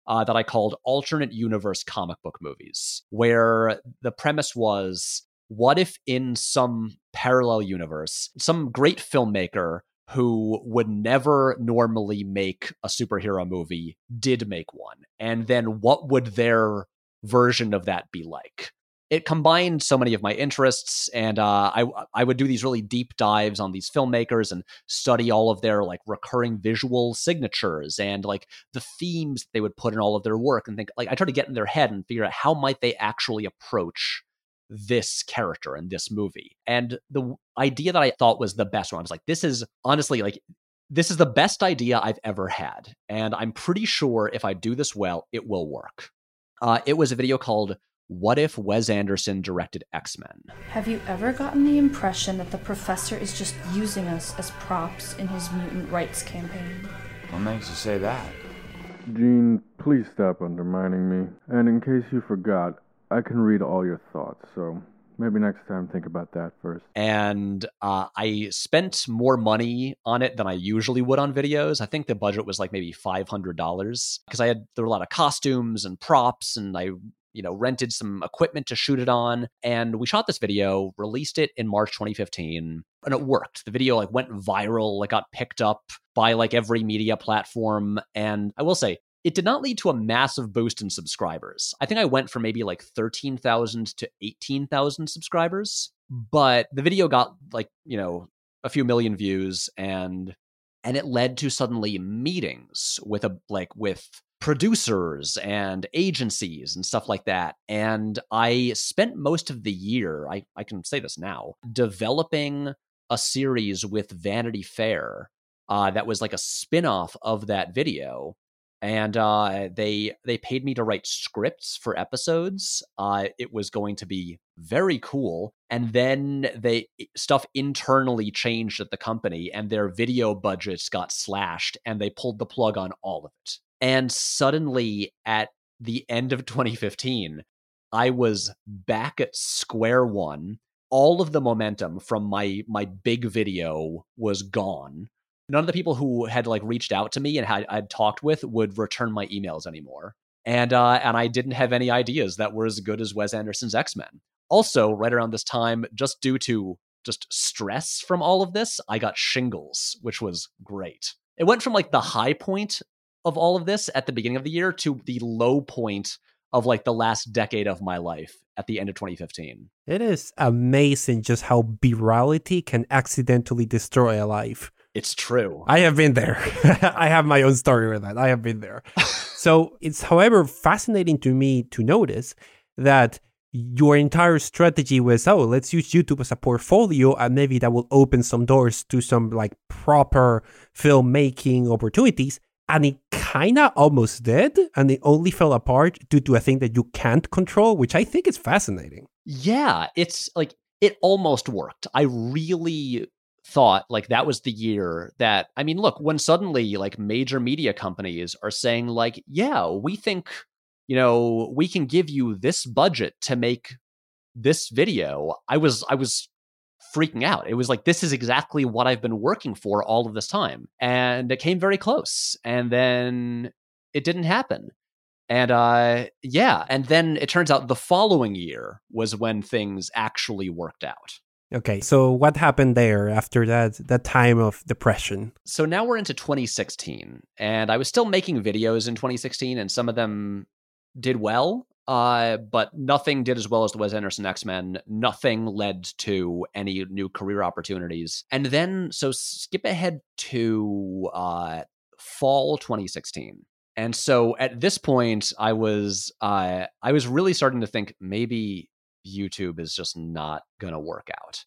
uh, that I called Alternate Universe Comic Book Movies, where the premise was what if in some parallel universe, some great filmmaker who would never normally make a superhero movie did make one? And then what would their version of that be like? It combined so many of my interests, and uh, I I would do these really deep dives on these filmmakers and study all of their like recurring visual signatures and like the themes they would put in all of their work, and think like I try to get in their head and figure out how might they actually approach this character in this movie. And the idea that I thought was the best one I was like, this is honestly like, this is the best idea I've ever had. And I'm pretty sure if I do this well, it will work. Uh, it was a video called What If Wes Anderson Directed X Men? Have you ever gotten the impression that the professor is just using us as props in his mutant rights campaign? What makes you say that? Jean, please stop undermining me. And in case you forgot, I can read all your thoughts, so maybe next time think about that first. And uh, I spent more money on it than I usually would on videos. I think the budget was like maybe five hundred dollars because I had there were a lot of costumes and props, and I you know rented some equipment to shoot it on. And we shot this video, released it in March 2015, and it worked. The video like went viral, like got picked up by like every media platform. And I will say it did not lead to a massive boost in subscribers. I think I went from maybe like 13,000 to 18,000 subscribers, but the video got like, you know, a few million views and and it led to suddenly meetings with a like with producers and agencies and stuff like that. And I spent most of the year, I, I can say this now, developing a series with Vanity Fair uh, that was like a spin-off of that video and uh, they they paid me to write scripts for episodes. Uh, it was going to be very cool, and then they stuff internally changed at the company, and their video budgets got slashed, and they pulled the plug on all of it. And suddenly, at the end of 2015, I was back at square one. All of the momentum from my my big video was gone none of the people who had like reached out to me and had I'd talked with would return my emails anymore. And uh, and I didn't have any ideas that were as good as Wes Anderson's X Men. Also, right around this time, just due to just stress from all of this, I got shingles, which was great. It went from like the high point of all of this at the beginning of the year to the low point of like the last decade of my life at the end of 2015. It is amazing just how virality can accidentally destroy a life. It's true. I have been there. I have my own story with that. I have been there. so it's, however, fascinating to me to notice that your entire strategy was oh let's use youtube as a portfolio and maybe that will open some doors to some like proper filmmaking opportunities and it kind of almost did and it only fell apart due to a thing that you can't control which i think is fascinating yeah it's like it almost worked i really thought like that was the year that I mean, look, when suddenly like major media companies are saying like, yeah, we think, you know, we can give you this budget to make this video. I was I was freaking out. It was like this is exactly what I've been working for all of this time. And it came very close. And then it didn't happen. And uh yeah, and then it turns out the following year was when things actually worked out. Okay, so what happened there after that that time of depression? So now we're into 2016, and I was still making videos in 2016, and some of them did well, uh, but nothing did as well as the Wes Anderson X Men. Nothing led to any new career opportunities. And then, so skip ahead to uh, fall 2016. And so at this point, I was uh, I was really starting to think maybe YouTube is just not going to work out.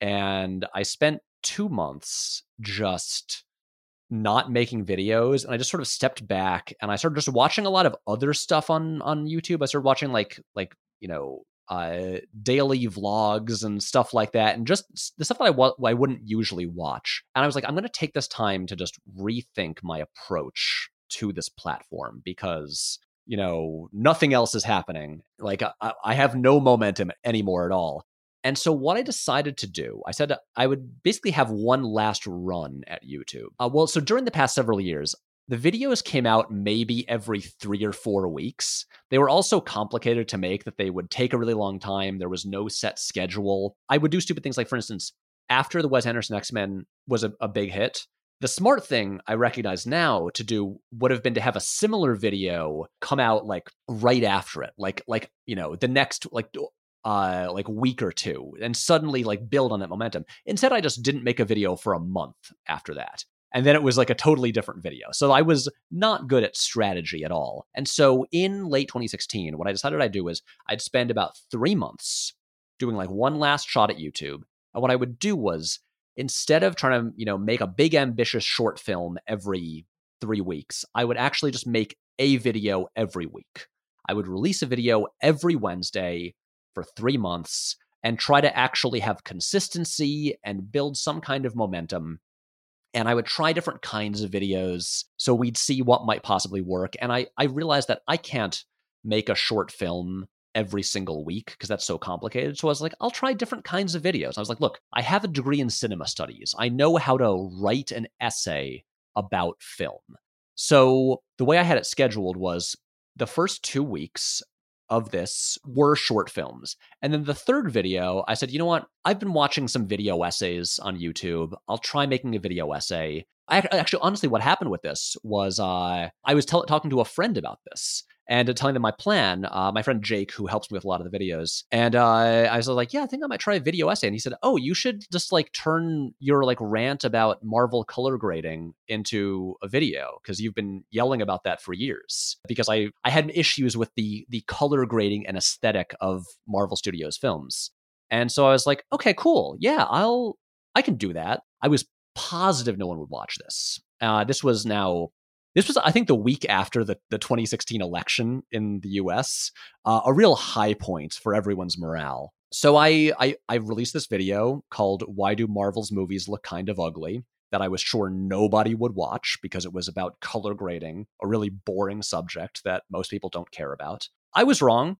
And I spent two months just not making videos and I just sort of stepped back and I started just watching a lot of other stuff on on YouTube. I started watching like like, you know, uh, daily vlogs and stuff like that, and just the stuff that I wa- I wouldn't usually watch. And I was like, I'm going to take this time to just rethink my approach to this platform because you know nothing else is happening. Like I, I have no momentum anymore at all. And so, what I decided to do, I said I would basically have one last run at YouTube. Uh, well, so during the past several years, the videos came out maybe every three or four weeks. They were also complicated to make that they would take a really long time. There was no set schedule. I would do stupid things like, for instance, after the Wes Anderson X Men was a, a big hit, the smart thing I recognize now to do would have been to have a similar video come out like right after it, like like you know the next like uh like week or two, and suddenly like build on that momentum. Instead, I just didn't make a video for a month after that and then it was like a totally different video. So I was not good at strategy at all. And so in late 2016, what I decided I'd do was I'd spend about three months doing like one last shot at YouTube. And what I would do was instead of trying to, you know, make a big ambitious short film every three weeks, I would actually just make a video every week. I would release a video every Wednesday for three months and try to actually have consistency and build some kind of momentum and I would try different kinds of videos so we'd see what might possibly work. And I, I realized that I can't make a short film every single week because that's so complicated. So I was like, I'll try different kinds of videos. I was like, look, I have a degree in cinema studies. I know how to write an essay about film. So the way I had it scheduled was the first two weeks of this were short films. And then the third video, I said, you know what? I've been watching some video essays on YouTube. I'll try making a video essay. I actually, honestly, what happened with this was uh, I was t- talking to a friend about this and telling them my plan. Uh, my friend Jake, who helps me with a lot of the videos, and uh, I was like, "Yeah, I think I might try a video essay." And he said, "Oh, you should just like turn your like rant about Marvel color grading into a video because you've been yelling about that for years." Because I I had issues with the the color grading and aesthetic of Marvel Studios films, and so I was like, "Okay, cool, yeah, I'll I can do that." I was positive no one would watch this. Uh, this was now this was, I think, the week after the, the 2016 election in the US, uh, a real high point for everyone's morale. So I, I I released this video called "Why Do Marvel's Movies Look Kind of Ugly?" that I was sure nobody would watch because it was about color grading, a really boring subject that most people don't care about. I was wrong.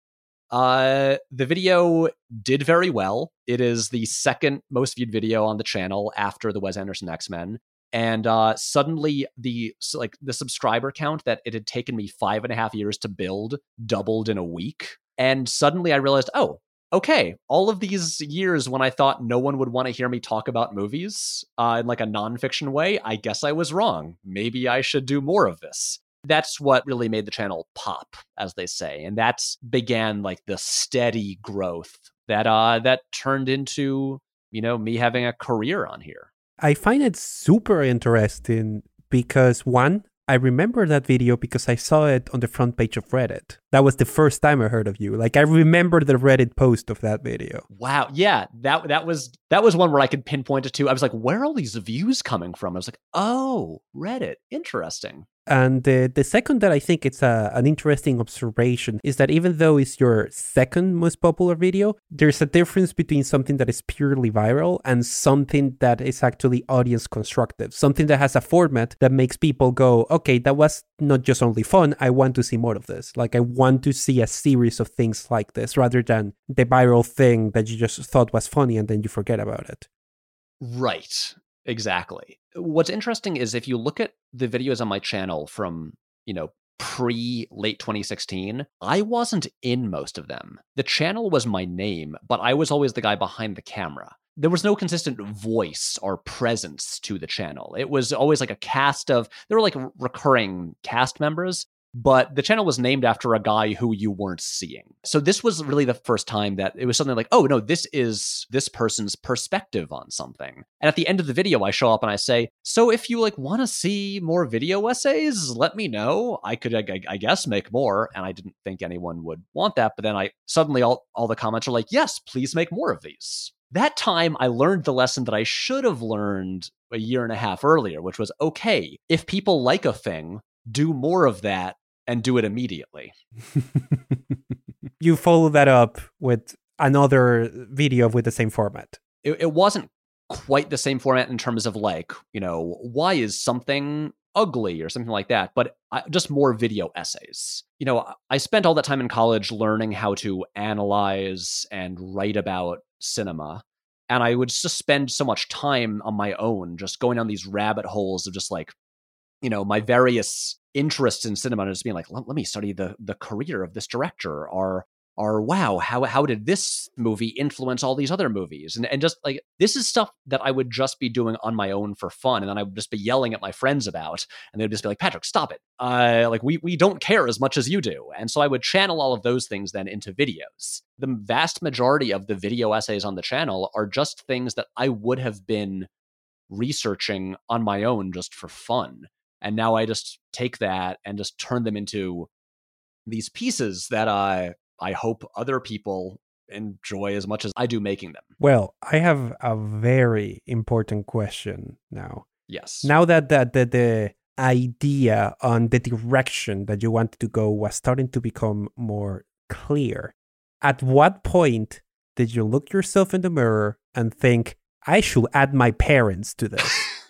Uh, the video did very well. It is the second most viewed video on the channel after the Wes Anderson X Men and uh, suddenly the like the subscriber count that it had taken me five and a half years to build doubled in a week and suddenly i realized oh okay all of these years when i thought no one would want to hear me talk about movies uh, in like a nonfiction way i guess i was wrong maybe i should do more of this that's what really made the channel pop as they say and that's began like the steady growth that uh that turned into you know me having a career on here I find it super interesting because one, I remember that video because I saw it on the front page of Reddit. That was the first time I heard of you. Like I remember the Reddit post of that video. Wow. Yeah. That that was that was one where I could pinpoint it to. I was like, where are all these views coming from? I was like, oh, Reddit. Interesting. And the, the second that I think it's a, an interesting observation is that even though it's your second most popular video, there's a difference between something that is purely viral and something that is actually audience constructive, something that has a format that makes people go, okay, that was not just only fun, I want to see more of this. Like, I want to see a series of things like this rather than the viral thing that you just thought was funny and then you forget about it. Right. Exactly. What's interesting is if you look at the videos on my channel from, you know, pre late 2016, I wasn't in most of them. The channel was my name, but I was always the guy behind the camera. There was no consistent voice or presence to the channel. It was always like a cast of, there were like recurring cast members, but the channel was named after a guy who you weren't seeing. So this was really the first time that it was something like, oh no, this is this person's perspective on something. And at the end of the video, I show up and I say, so if you like want to see more video essays, let me know. I could, I, I, guess, make more. And I didn't think anyone would want that. But then I suddenly all all the comments are like, yes, please make more of these. That time, I learned the lesson that I should have learned a year and a half earlier, which was okay, if people like a thing, do more of that and do it immediately. you follow that up with another video with the same format. It, it wasn't quite the same format in terms of like, you know, why is something ugly or something like that, but I, just more video essays. You know, I spent all that time in college learning how to analyze and write about cinema. And I would just spend so much time on my own, just going down these rabbit holes of just like, you know, my various interests in cinema and just being like, let, let me study the the career of this director or are wow how how did this movie influence all these other movies? And and just like this is stuff that I would just be doing on my own for fun and then I would just be yelling at my friends about and they'd just be like Patrick stop it. Uh like we we don't care as much as you do. And so I would channel all of those things then into videos. The vast majority of the video essays on the channel are just things that I would have been researching on my own just for fun and now I just take that and just turn them into these pieces that I I hope other people enjoy as much as I do making them. Well, I have a very important question now. Yes. Now that that the, the idea on the direction that you wanted to go was starting to become more clear, at what point did you look yourself in the mirror and think, I should add my parents to this?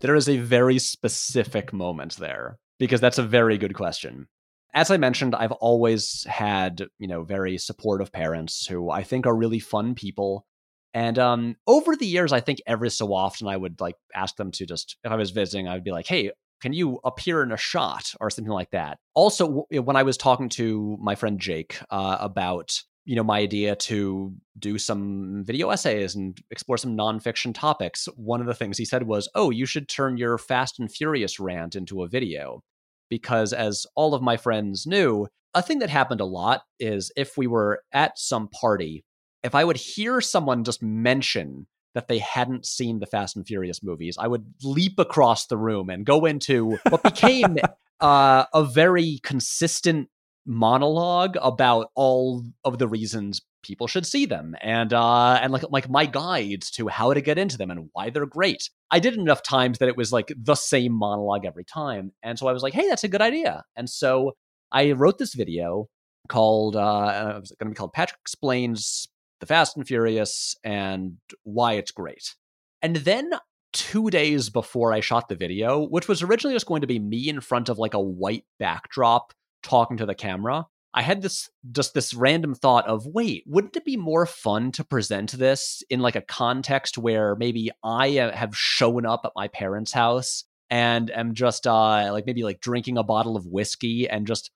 there is a very specific moment there because that's a very good question as I mentioned, I've always had, you know, very supportive parents who I think are really fun people. And um, over the years, I think every so often I would like ask them to just, if I was visiting, I would be like, hey, can you appear in a shot or something like that? Also, when I was talking to my friend Jake uh, about, you know, my idea to do some video essays and explore some nonfiction topics, one of the things he said was, oh, you should turn your Fast and Furious rant into a video. Because as all of my friends knew, a thing that happened a lot is if we were at some party, if I would hear someone just mention that they hadn't seen the Fast and Furious movies, I would leap across the room and go into what became uh, a very consistent monologue about all of the reasons people should see them and uh and like like my guides to how to get into them and why they're great. I did it enough times that it was like the same monologue every time. And so I was like, "Hey, that's a good idea." And so I wrote this video called uh was going to be called Patrick explains the Fast and Furious and why it's great. And then 2 days before I shot the video, which was originally just going to be me in front of like a white backdrop talking to the camera, I had this just this random thought of wait, wouldn't it be more fun to present this in like a context where maybe I uh, have shown up at my parents' house and am just uh like maybe like drinking a bottle of whiskey and just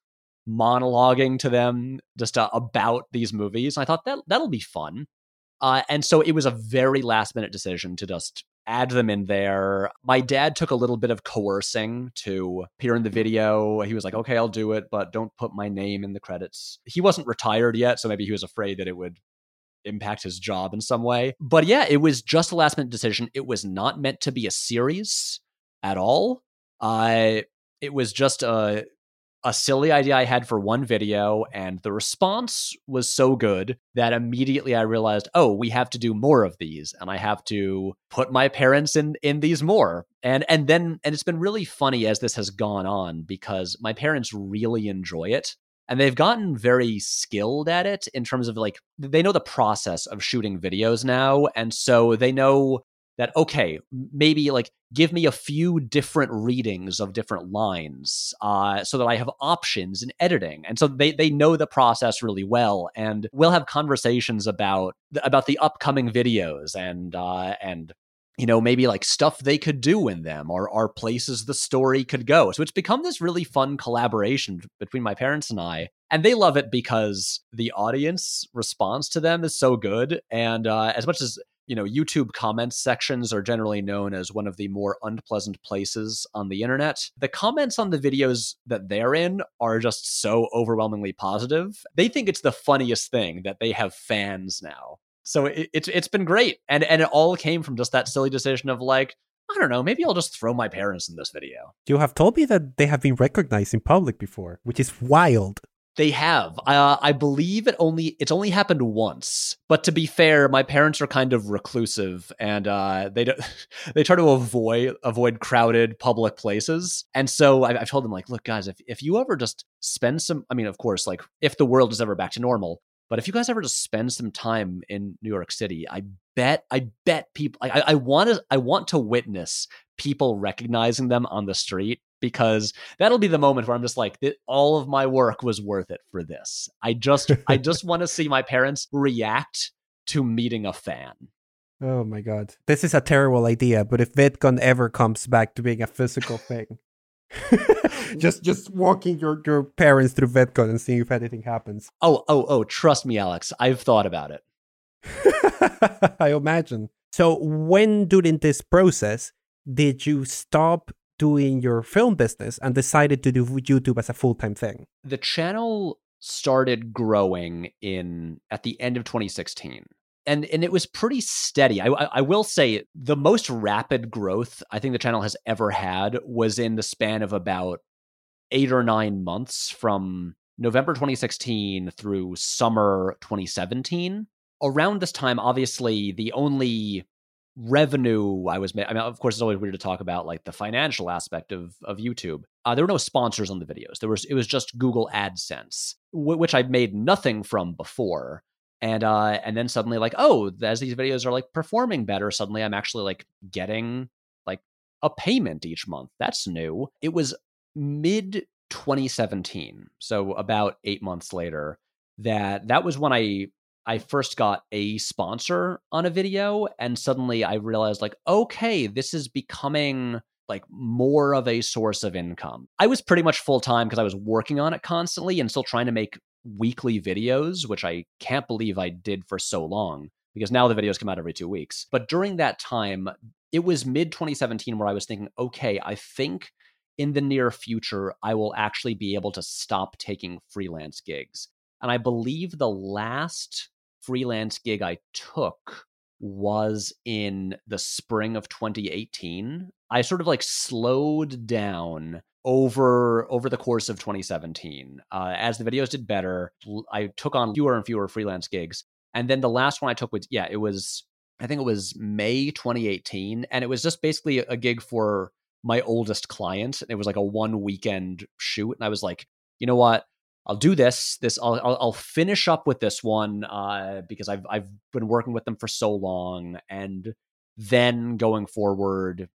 monologuing to them just uh, about these movies. I thought that that'll be fun. Uh, and so it was a very last minute decision to just add them in there. My dad took a little bit of coercing to appear in the video. He was like, okay, I'll do it, but don't put my name in the credits. He wasn't retired yet, so maybe he was afraid that it would impact his job in some way. But yeah, it was just a last minute decision. It was not meant to be a series at all. Uh, it was just a a silly idea I had for one video, and the response was so good that immediately I realized, oh, we have to do more of these, and I have to put my parents in in these more. And and then and it's been really funny as this has gone on because my parents really enjoy it. And they've gotten very skilled at it in terms of like, they know the process of shooting videos now. And so they know that okay maybe like give me a few different readings of different lines uh, so that i have options in editing. And so they they know the process really well and we'll have conversations about about the upcoming videos and uh, and you know maybe like stuff they could do in them or or places the story could go. So it's become this really fun collaboration between my parents and i and they love it because the audience response to them is so good and uh, as much as you know, YouTube comments sections are generally known as one of the more unpleasant places on the internet. The comments on the videos that they're in are just so overwhelmingly positive. They think it's the funniest thing that they have fans now. So it, it's it's been great, and and it all came from just that silly decision of like, I don't know, maybe I'll just throw my parents in this video. You have told me that they have been recognized in public before, which is wild. They have. Uh, I believe it only it's only happened once. But to be fair, my parents are kind of reclusive, and uh, they don't, they try to avoid avoid crowded public places. And so I, I've told them like, look, guys, if if you ever just spend some, I mean, of course, like if the world is ever back to normal, but if you guys ever just spend some time in New York City, I bet, I bet people, I, I want to, I want to witness people recognizing them on the street because that'll be the moment where I'm just like, all of my work was worth it for this. I just, I just want to see my parents react to meeting a fan. Oh my god, this is a terrible idea. But if VidCon ever comes back to being a physical thing, just just walking your your parents through VidCon and seeing if anything happens. Oh oh oh! Trust me, Alex. I've thought about it. I imagine. So when during this process did you stop doing your film business and decided to do YouTube as a full time thing? The channel started growing in at the end of 2016 and and it was pretty steady. I, I will say the most rapid growth I think the channel has ever had was in the span of about eight or nine months from November 2016 through summer 2017. Around this time, obviously, the only revenue I was making. I mean, of course, it's always weird to talk about like the financial aspect of of YouTube. Uh, there were no sponsors on the videos. There was it was just Google AdSense, w- which I made nothing from before and uh and then suddenly like oh as these videos are like performing better suddenly i'm actually like getting like a payment each month that's new it was mid 2017 so about 8 months later that that was when i i first got a sponsor on a video and suddenly i realized like okay this is becoming like more of a source of income. I was pretty much full time because I was working on it constantly and still trying to make weekly videos, which I can't believe I did for so long because now the videos come out every two weeks. But during that time, it was mid 2017 where I was thinking, okay, I think in the near future, I will actually be able to stop taking freelance gigs. And I believe the last freelance gig I took was in the spring of 2018. I sort of like slowed down over over the course of 2017 uh, as the videos did better i took on fewer and fewer freelance gigs and then the last one i took was yeah it was i think it was may 2018 and it was just basically a gig for my oldest client it was like a one weekend shoot and i was like you know what I'll do this. This I'll I'll, finish up with this one uh, because I've I've been working with them for so long, and then going forward,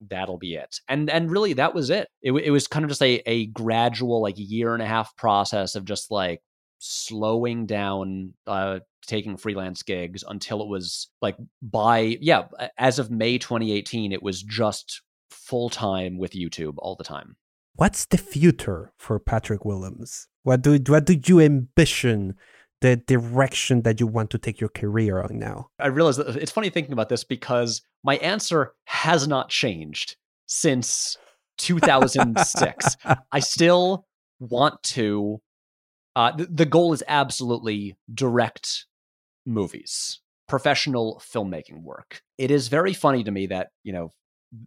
that'll be it. And and really, that was it. It, it was kind of just a a gradual like year and a half process of just like slowing down uh taking freelance gigs until it was like by yeah as of May 2018 it was just full time with YouTube all the time. What's the future for Patrick Willems? What do what do you ambition the direction that you want to take your career on now? I realize that it's funny thinking about this because my answer has not changed since 2006. I still want to. Uh, the, the goal is absolutely direct movies, professional filmmaking work. It is very funny to me that, you know,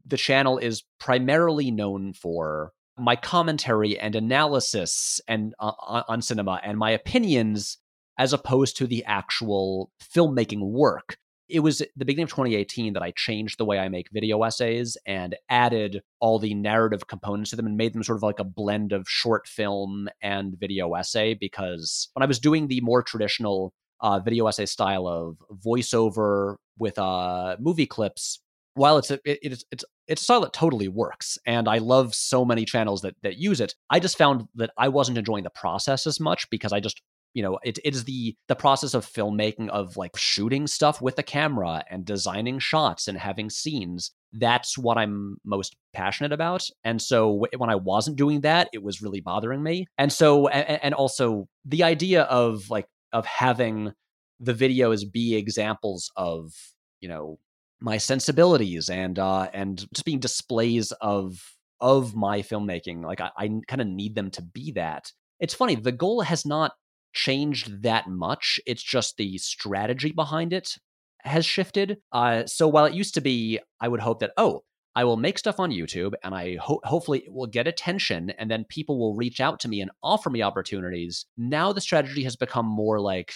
the channel is primarily known for my commentary and analysis and uh, on cinema and my opinions as opposed to the actual filmmaking work. It was the beginning of 2018 that I changed the way I make video essays and added all the narrative components to them and made them sort of like a blend of short film and video essay. Because when I was doing the more traditional uh, video essay style of voiceover with uh, movie clips, while it's a, it, it's it's it's a style that totally works and i love so many channels that that use it i just found that i wasn't enjoying the process as much because i just you know it, it is the the process of filmmaking of like shooting stuff with the camera and designing shots and having scenes that's what i'm most passionate about and so when i wasn't doing that it was really bothering me and so and, and also the idea of like of having the videos be examples of you know my sensibilities and uh and just being displays of of my filmmaking like i, I kind of need them to be that it's funny the goal has not changed that much it's just the strategy behind it has shifted uh so while it used to be i would hope that oh I will make stuff on YouTube and I ho- hopefully it will get attention and then people will reach out to me and offer me opportunities. Now the strategy has become more like,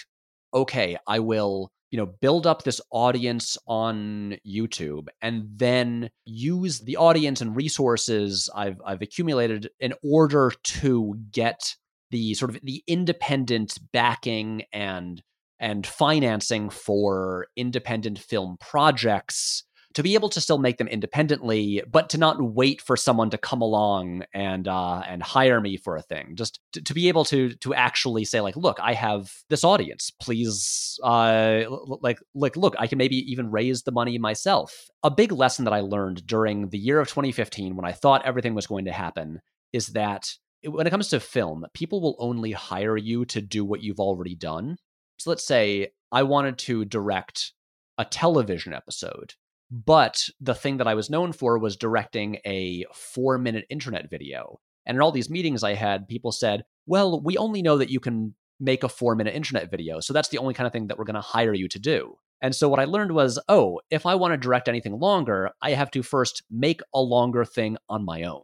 okay, I will you know build up this audience on YouTube and then use the audience and resources I've I've accumulated in order to get the sort of the independent backing and and financing for independent film projects to be able to still make them independently, but to not wait for someone to come along and uh, and hire me for a thing. Just to, to, be able to to actually say like, look, I have this audience. Please, uh, like like look, I can maybe even raise the money myself. A big lesson that I learned during the year of 2015 when I thought everything was going to happen is that when it comes to film, people will only hire you to do what you've already done. So let's say I wanted to direct a television episode but the thing that I was known for was directing a four minute internet video. And in all these meetings I had, people said, well, we only know that you can make a four minute internet video. So that's the only kind of thing that we're going to hire you to do. And so what I learned was, oh, if I want to direct anything longer, I have to first make a longer thing on my own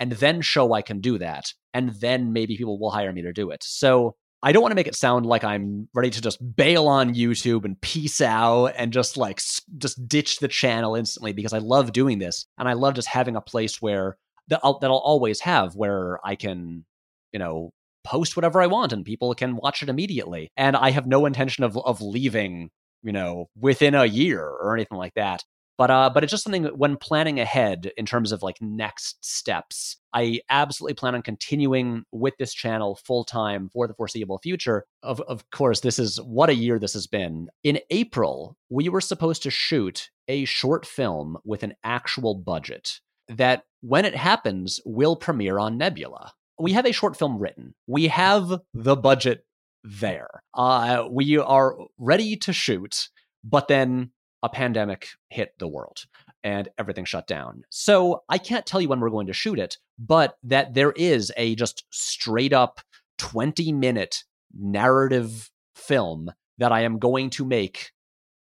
and then show I can do that. And then maybe people will hire me to do it. So I don't want to make it sound like I'm ready to just bail on YouTube and peace out and just like just ditch the channel instantly because I love doing this and I love just having a place where that I'll, that I'll always have where I can, you know, post whatever I want and people can watch it immediately. And I have no intention of of leaving, you know, within a year or anything like that. But uh, but it's just something when planning ahead in terms of like next steps. I absolutely plan on continuing with this channel full time for the foreseeable future. Of of course, this is what a year this has been. In April, we were supposed to shoot a short film with an actual budget that, when it happens, will premiere on Nebula. We have a short film written. We have the budget there. Uh, we are ready to shoot, but then a pandemic hit the world and everything shut down. So I can't tell you when we're going to shoot it, but that there is a just straight up 20 minute narrative film that I am going to make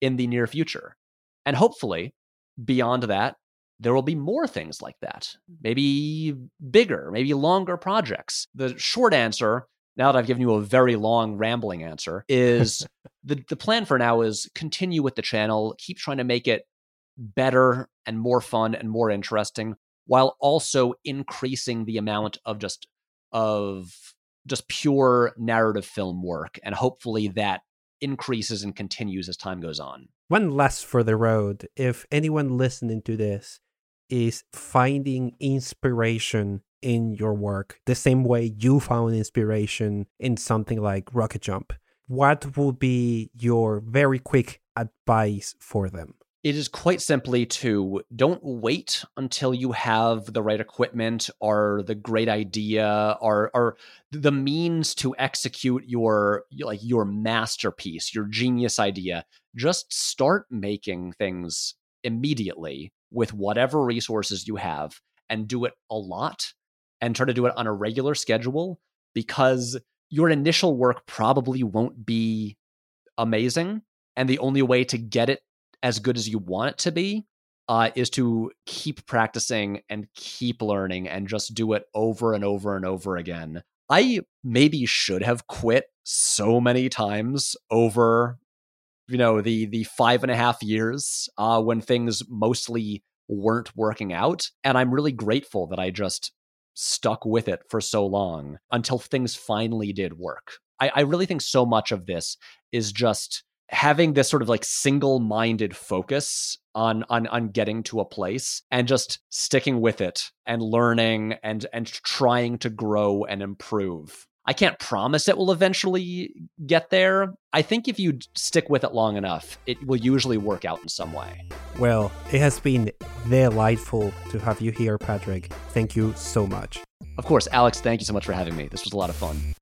in the near future. And hopefully, beyond that, there will be more things like that. Maybe bigger, maybe longer projects. The short answer now that I've given you a very long rambling answer, is the the plan for now is continue with the channel, keep trying to make it better and more fun and more interesting, while also increasing the amount of just of just pure narrative film work, and hopefully that increases and continues as time goes on. One last for the road. If anyone listening to this is finding inspiration in your work the same way you found inspiration in something like RocketJump. What would be your very quick advice for them? It is quite simply to don't wait until you have the right equipment or the great idea or or the means to execute your like your masterpiece, your genius idea. Just start making things immediately with whatever resources you have and do it a lot and try to do it on a regular schedule because your initial work probably won't be amazing. And the only way to get it as good as you want it to be uh, is to keep practicing and keep learning and just do it over and over and over again. I maybe should have quit so many times over, you know, the the five and a half years uh, when things mostly weren't working out, and I'm really grateful that I just stuck with it for so long until things finally did work. I, I really think so much of this is just having this sort of like single-minded focus on on on getting to a place and just sticking with it and learning and and trying to grow and improve I can't promise it will eventually get there. I think if you stick with it long enough, it will usually work out in some way. Well, it has been delightful to have you here, Patrick. Thank you so much. Of course, Alex, thank you so much for having me. This was a lot of fun.